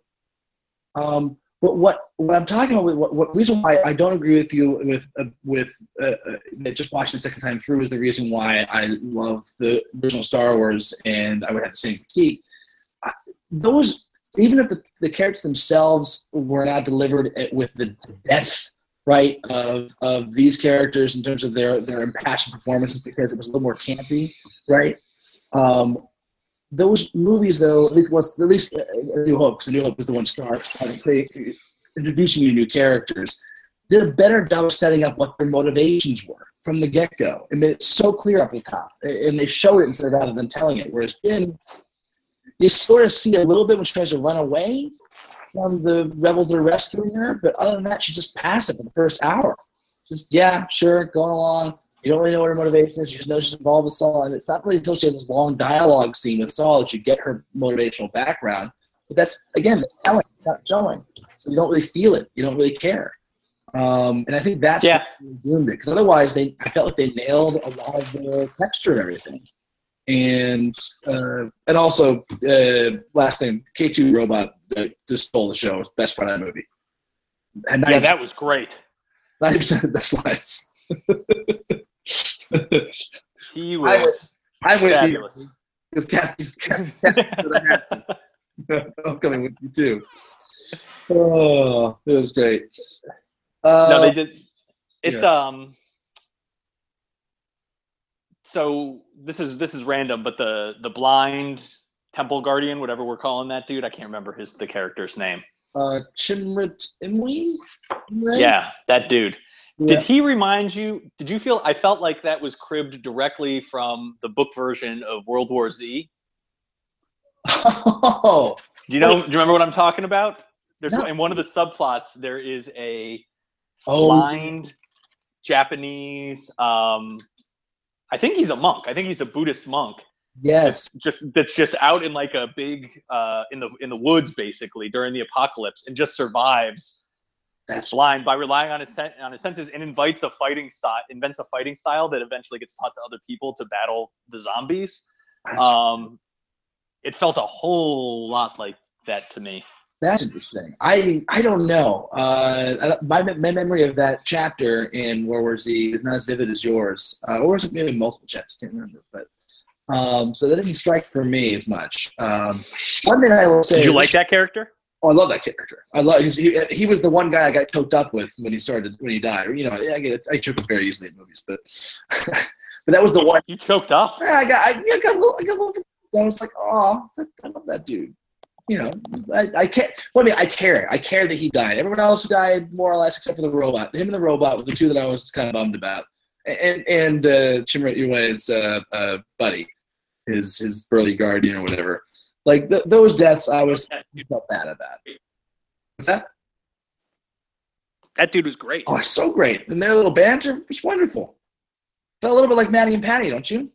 Um, but what, what I'm talking about, what, what reason why I don't agree with you with uh, with uh, uh, just watching the second time through is the reason why I love the original Star Wars and I would have the same critique. Those even if the, the characters themselves were not delivered with the depth right of of these characters in terms of their their impassioned performances because it was a little more campy right um, those movies, though, at least was at least uh, New Hope, because New Hope was the one starts introducing you to new characters, did a better job of setting up what their motivations were from the get go. I mean, it's so clear up the top, and they show it instead rather than telling it. Whereas Jyn, you sort of see a little bit when she tries to run away from the rebels that are rescuing her, but other than that, she's just passive in the first hour. Just yeah, sure, going along you don't really know what her motivation is. You just know she's involved with Saul, and it's not really until she has this long dialogue scene with Saul that you get her motivational background. But that's again, telling, not showing. So you don't really feel it. You don't really care. Um, and I think that's yeah. doomed it because otherwise, they I felt like they nailed a lot of the texture and everything. And uh, and also, uh, last thing, K two robot uh, just stole the show. Best part of that movie. And yeah, that was great. Ninety percent of the best lines. [laughs] he was. I, went fabulous. Because Captain, Captain, [laughs] I'm coming with you too. Oh, it was great. Uh, no, they did. It's yeah. um. So this is this is random, but the the blind temple guardian, whatever we're calling that dude, I can't remember his the character's name. Uh, Chirrut Îmwe. Yeah, that dude. Did he remind you? Did you feel? I felt like that was cribbed directly from the book version of World War Z. Oh, do you know? Do you remember what I'm talking about? There's no. in one of the subplots there is a oh. blind Japanese. Um, I think he's a monk. I think he's a Buddhist monk. Yes. That's just that's just out in like a big uh, in the in the woods basically during the apocalypse and just survives that's blind by relying on his sen- on his senses and invites a fighting style, invents a fighting style that eventually gets taught to other people to battle the zombies. Um, it felt a whole lot like that to me. That's interesting. I I don't know. Uh, my, my memory of that chapter in World War Z is not as vivid as yours, uh, or was it maybe multiple chapters? I Can't remember, but um, so that didn't strike for me as much. Um, one thing I will say. Did you like that character? Oh, I love that character. I love he, he was the one guy I got choked up with when he started when he died. You know, I get I choke up very easily in movies, but [laughs] but that was the one. You choked up. Yeah, I got I, I got a little, I got a little. I was like, oh, I love that dude. You know, I, I can't. Well, I mean, I care. I care that he died. Everyone else who died, more or less, except for the robot. Him and the robot were the two that I was kind of bummed about. And and uh, Chirrut Îmwe's uh, uh, buddy, his his burly guardian or whatever. Like th- those deaths, I was felt bad about. What's that? That dude was great. Oh, so great! And their little banter was wonderful. Felt a little bit like Matty and Patty, don't you?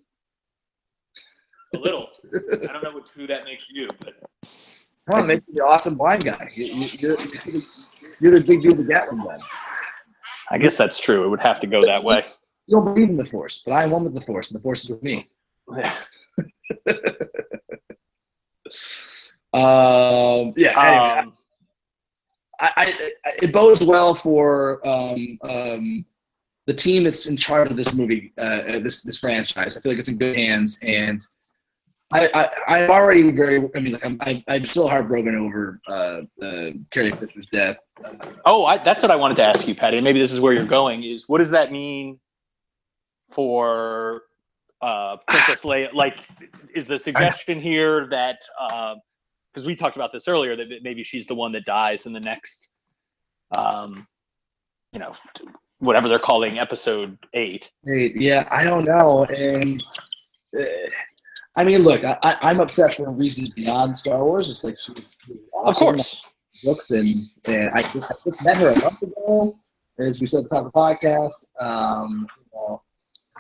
A little. I don't know who that makes you, but. Come on, makes you the awesome blind guy. You, are you, you're the big dude with Gatling gun. I guess that's true. It would have to go that way. You don't believe in the Force, but I am one with the Force, and the Force is with me. [laughs] Um, yeah. Anyway, Um, I, I, it bodes well for um, um, the team that's in charge of this movie, uh, this this franchise. I feel like it's in good hands, and I, I I'm already very. I mean, like, I'm I, I'm still heartbroken over uh, uh, Carrie Fisher's death. oh, I, that's what I wanted to ask you, Patty. and Maybe this is where you're going. Is what does that mean for uh, Princess Leia? [sighs] Like, is the suggestion here that because we talked about this earlier that maybe she's the one that dies in the next, um, you know, whatever they're calling episode eight. Eight. yeah, I don't know, and uh, I mean, look, I, I'm upset for reasons beyond Star Wars. It's like she, she Of course. looks and, and I, just, I just met her a month ago, as we said at the top of the podcast. Um, you know,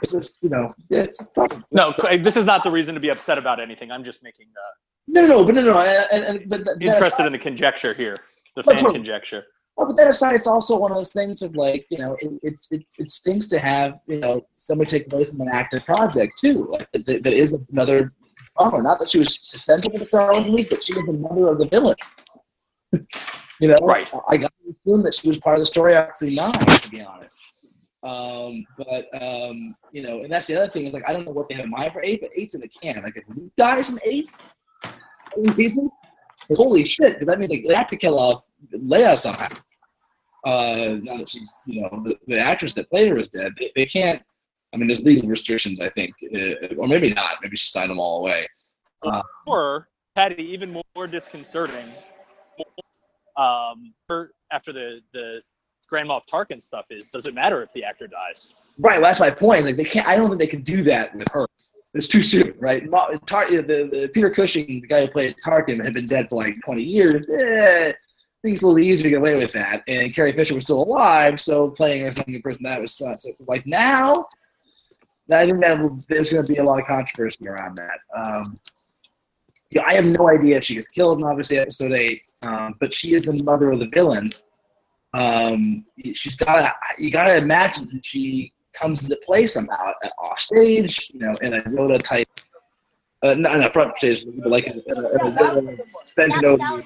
it's just you know, it's No, this is not the reason to be upset about anything. I'm just making uh, no, no, but no, no, and, and but that, interested in the conjecture here, the fan totally. conjecture. But that aside, it's also one of those things of like you know, it, it, it, it stinks to have you know somebody take away from an active project too. Like that, that is another bummer. Not that she was essential to the Star Wars movies, but she was the mother of the villain. you know, Right. I got to assume that she was part of the story arc through nine, to be honest. Um, but um, you know, and that's the other thing is like I don't know what they have in mind for eight, but eight's in the can. Like if Luke dies in eight, in season, holy shit! Because that means like, they have to kill off Leia somehow. Uh, now that she's you know the, the actress that played her is dead, they, they can't. I mean, there's legal restrictions, I think, uh, or maybe not. Maybe she signed them all away. Or Patty, even more disconcerting. Um, her- after the the Grand Moff Tarkin stuff is, does it matter if the actor dies? Right. Well, that's my point. Like they can't. I don't think they can do that with her. It's too soon, right? Tar- the, the Peter Cushing, the guy who played Tarkin, had been dead for like 20 years. Eh, it's a little easier to get away with that. And Carrie Fisher was still alive, so playing her as something person that was such. So, like now, I think that there's going to be a lot of controversy around that. Um, yeah, I have no idea if she gets killed in obviously episode eight, um, but she is the mother of the villain. Um, she's got. You got to imagine that she comes into play somehow uh, off stage, you know, in a Yoda type, uh, not in a front stage, but like in a, in a, in a Yoda suspension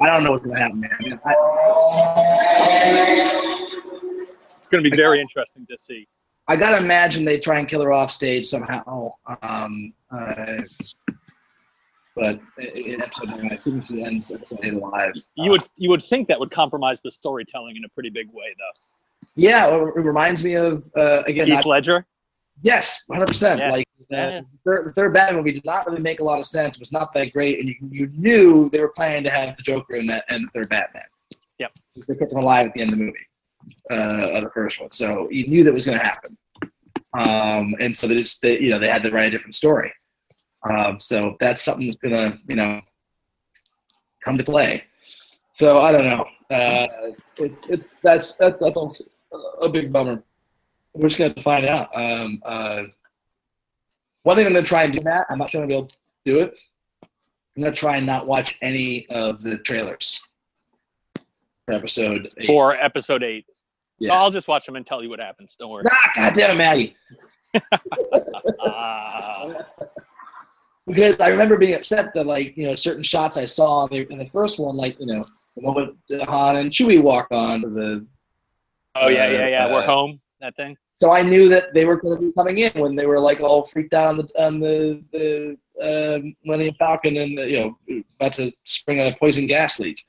I don't know what's gonna happen, man. I It's going to be very interesting to see. I gotta imagine they try and kill her off stage somehow. Um, uh, but in episode nine, I assume she ends episode eight alive. You would you would think that would compromise the storytelling in a pretty big way, though. Yeah, it reminds me of uh, again. Heath Ledger. yes, hundred percent. Like Yeah. The, third, the third Batman movie did not really make a lot of sense. It was not that great, and you, you knew they were planning to have the Joker in that in the third Batman. Yep. They kept him alive at the end of the movie, uh, of the first one, so you knew that was going to happen. Um, and so they just they, you know they had to write a different story. Um, so that's something that's gonna you know come to play. So I don't know. Uh, it's it's that's that, that's a big bummer. We're just gonna have to find out. Um, uh, one thing I'm gonna try and do, that, I'm not sure I'm gonna be able to do it. I'm gonna try and not watch any of the trailers for episode eight. for episode eight. Yeah. I'll just watch them and tell you what happens. Don't worry. Ah, goddamn it, Matty. [laughs] Because I remember being upset that like you know certain shots I saw in the, in the first one, like you know the moment Han and Chewie walk on the. oh yeah, yeah, yeah. We're Uh, home. That thing. So I knew that they were going to be coming in when they were like all freaked out on the on the the um, Millennium Falcon and the, you know about to spring a poison gas leak.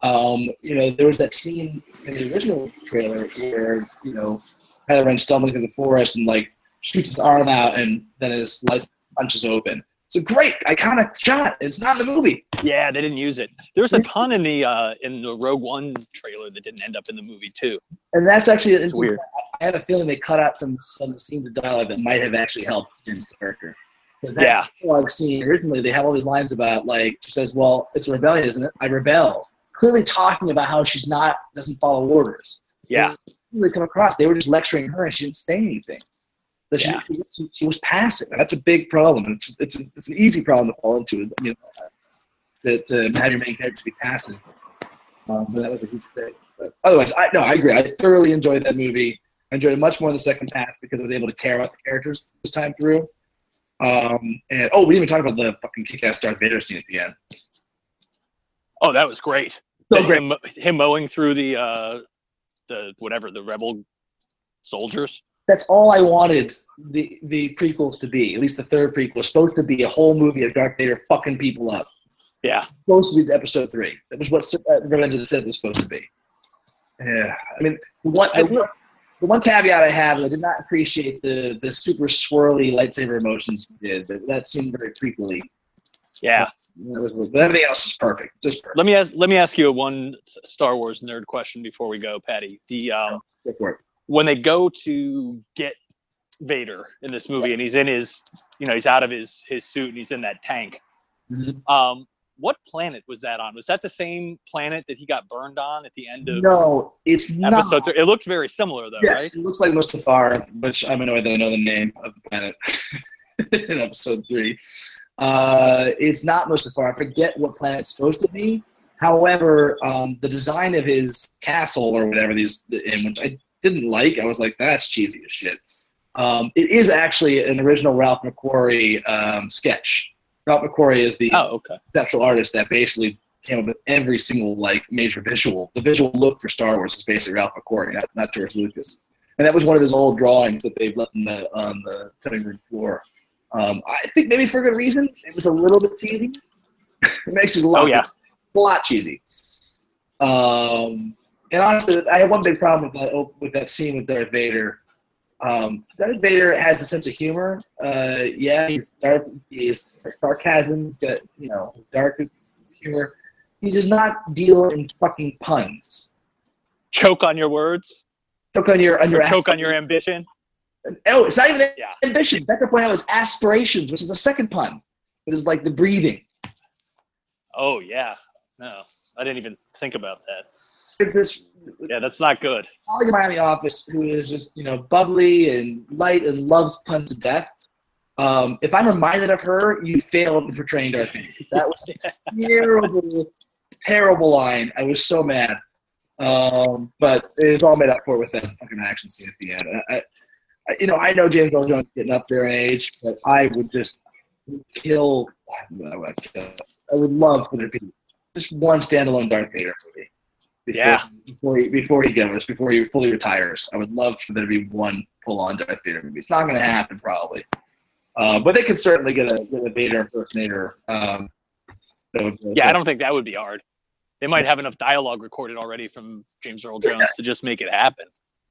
Um, you know there was that scene in the original trailer where you know Kylo Ren stumbling through the forest and like shoots his arm out and then his lightsaber punches open. It's a great iconic shot. It's not in the movie. Yeah, they didn't use it. There was a ton in the uh, in the Rogue One trailer that didn't end up in the movie too. And that's actually It's weird. I have a feeling they cut out some some scenes of dialogue that might have actually helped Jyn's character. that Yeah. dialogue scene originally they have all these lines about like she says, "Well, it's a rebellion, isn't it? I rebel." Clearly talking about how she's not doesn't follow orders. Yeah, They come across. They were just lecturing her, and she didn't say anything. She, Yeah. she, she was passive. That's a big problem. It's it's it's an easy problem to fall into. I mean, to, to have your main character be passive. Um, but that was a huge thing. But otherwise, I no, I agree. I thoroughly enjoyed that movie. I enjoyed it much more in the second pass because I was able to care about the characters this time through. Um, and oh, we didn't even talk about the fucking kick-ass Darth Vader scene at the end. Oh, that was great. So great. Him, him mowing through the uh, the whatever the rebel soldiers. That's all I wanted the the prequels to be. At least the third prequel was supposed to be a whole movie of Darth Vader fucking people up. Yeah, supposed to be the episode three. That was what uh, Revenge of the Sith was supposed to be. Yeah, I mean, the one, the, one- the one caveat I have is I did not appreciate the the super swirly lightsaber emotions he did. That, that seemed very prequely. yeah. That was, but everything else was perfect, just perfect. Let me ask, let me ask you a one Star Wars nerd question before we go, Patty. The um, Go for it. When they go to get Vader in this movie, and he's in his, you know, he's out of his his suit and he's in that tank. Mhm. Um, what planet was that on? Was that the same planet that he got burned on at the end of No, it's not. episode? It looked very similar though, Yes, right? it looks like Mustafar, which I'm annoyed that I know the name of the planet [laughs] in episode three. Uh, it's not Mustafar. I forget what planet it's supposed to be. However, um, the design of his castle or whatever these, in which I didn't like, I was like, that's cheesy as shit. Um, it is actually an original Ralph McQuarrie um, sketch. Ralph McQuarrie is the Oh, okay. conceptual artist that basically came up with every single like major visual. The visual look for Star Wars is basically Ralph McQuarrie, not, not George Lucas. And that was one of his old drawings that they've left on the on the cutting room floor. Um, I think maybe for a good reason. It was a little bit cheesy. [laughs] it makes it a lot, Oh yeah. a lot cheesy. Um, and honestly, I have one big problem with that with that scene with Darth Vader. Um, Darth Vader has a sense of humor. Uh, yeah, he's dark. He's sarcasm. He's got you know dark humor. He does not deal in fucking puns. Choke on your words. Choke on your on your choke on your ambition. Oh, it's not even Yeah. ambition. To point out was aspirations, which is a second pun. It is like the breathing. Oh yeah. No, I didn't even think about that. There's this Yeah, that's not good. colleague of mine in the office who is just you know bubbly and light and loves puns to death. Um, if I'm reminded of her, you failed in portraying Darth Vader. That was a terrible, terrible line. I was so mad. Um, but it was all made up for with that fucking action scene at the end. I, I, you know, I know James Earl Jones getting up there in age, but I would just kill. I would, kill, I would love for there to be just one standalone Darth Vader movie. Before, Yeah. Before he, before he goes, before he fully retires, I would love for there to be one full-on Darth Vader movie. It's not going to happen, probably. Uh, but they could certainly get a, get a Vader impersonator. Um, Yeah, I don't think that would be hard. They might have enough dialogue recorded already from James Earl Jones to just make it happen.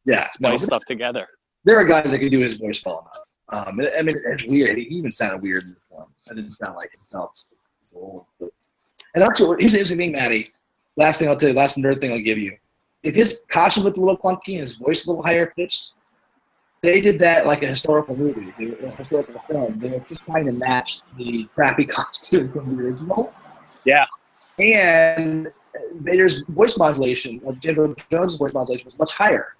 Yeah, no, Splice stuff together. there are guys that can do his voice well enough. Um, I mean, it's weird. He even sounded weird in this one. That didn't sound like himself. It's- it's And actually, here's the interesting thing, Matty. Last thing I'll tell you, last nerd thing I'll give you. If his costume looked a little clunky and his voice a little higher pitched, they did that like a historical movie, they were- a historical film. They were just trying to match the crappy [laughs] costume from the original. Yeah. And Vader's voice modulation, uh, James Jones' voice modulation was much higher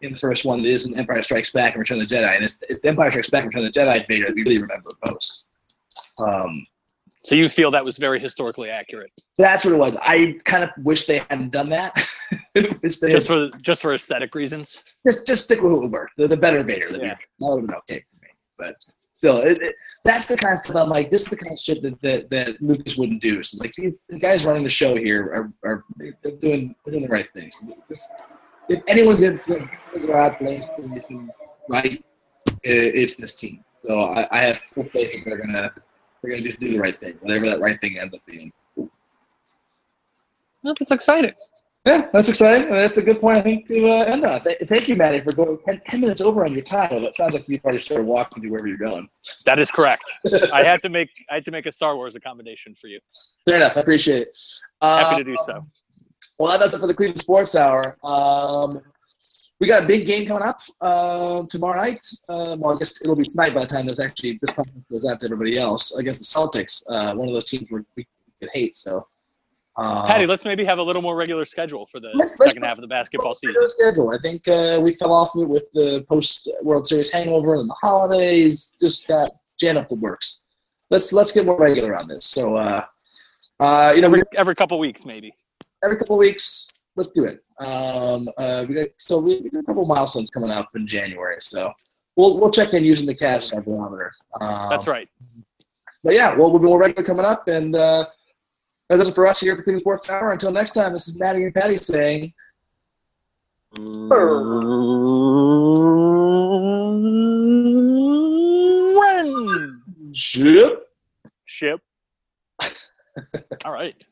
in the first one than it is in Empire Strikes Back and Return of the Jedi. And it's, it's the Empire Strikes Back and Return of the Jedi Vader that we really remember most. Um, So you feel that was very historically accurate, that's what it was. I kind of wish they hadn't done that. [laughs] just had, for just for aesthetic reasons. just just stick with work. The, the better Vader. The Yeah. That would have been okay for me. But still, it, it, that's the kind of stuff I'm like. This is the kind of shit that that, that Lucas wouldn't do. So like these, these guys running the show here are, are they're doing they're doing the right things. This, if anyone's gonna figure out the explanation right, it's this team. So I, I have full faith that they're gonna they're gonna just do the right thing, whatever that right thing ends up being. Well, That's exciting. Yeah, that's exciting. That's a good point, I think, to uh, end on. Th- thank you, Matty, for going 10, 10 minutes over on your time. It sounds like you've already started walking to wherever you're going. That is correct. [laughs] I had to make I had to make a Star Wars accommodation for you. Fair enough. I appreciate it. Happy Uh, to do so. Well, that does it for the Cleveland Sports Hour. Um, we got a big game coming up uh, tomorrow night. Uh, well, I guess it'll be tonight by the time this actually this podcast goes out to everybody else against the Celtics. Uh, one of those teams we we could hate. So, uh, Patty, let's maybe have a little more regular schedule for the Let's- let's- second half of the basketball season. schedule. I think uh, we fell off of it with the post World Series hangover and the holidays. Just got jammed up the works. Let's let's get more regular on this. So, uh, uh, you know, Every, every couple weeks, maybe. every couple of weeks, let's do it. Um, uh, we got so we, we got a couple milestones coming up in January, so we'll we'll check in using the cash barometer. Um, That's right. But yeah, well, we'll be more regular coming up, and uh, that does it for us here at the Cleveland Sports Hour. Until next time, this is Matty and Patty saying. Ship. Ship. All right.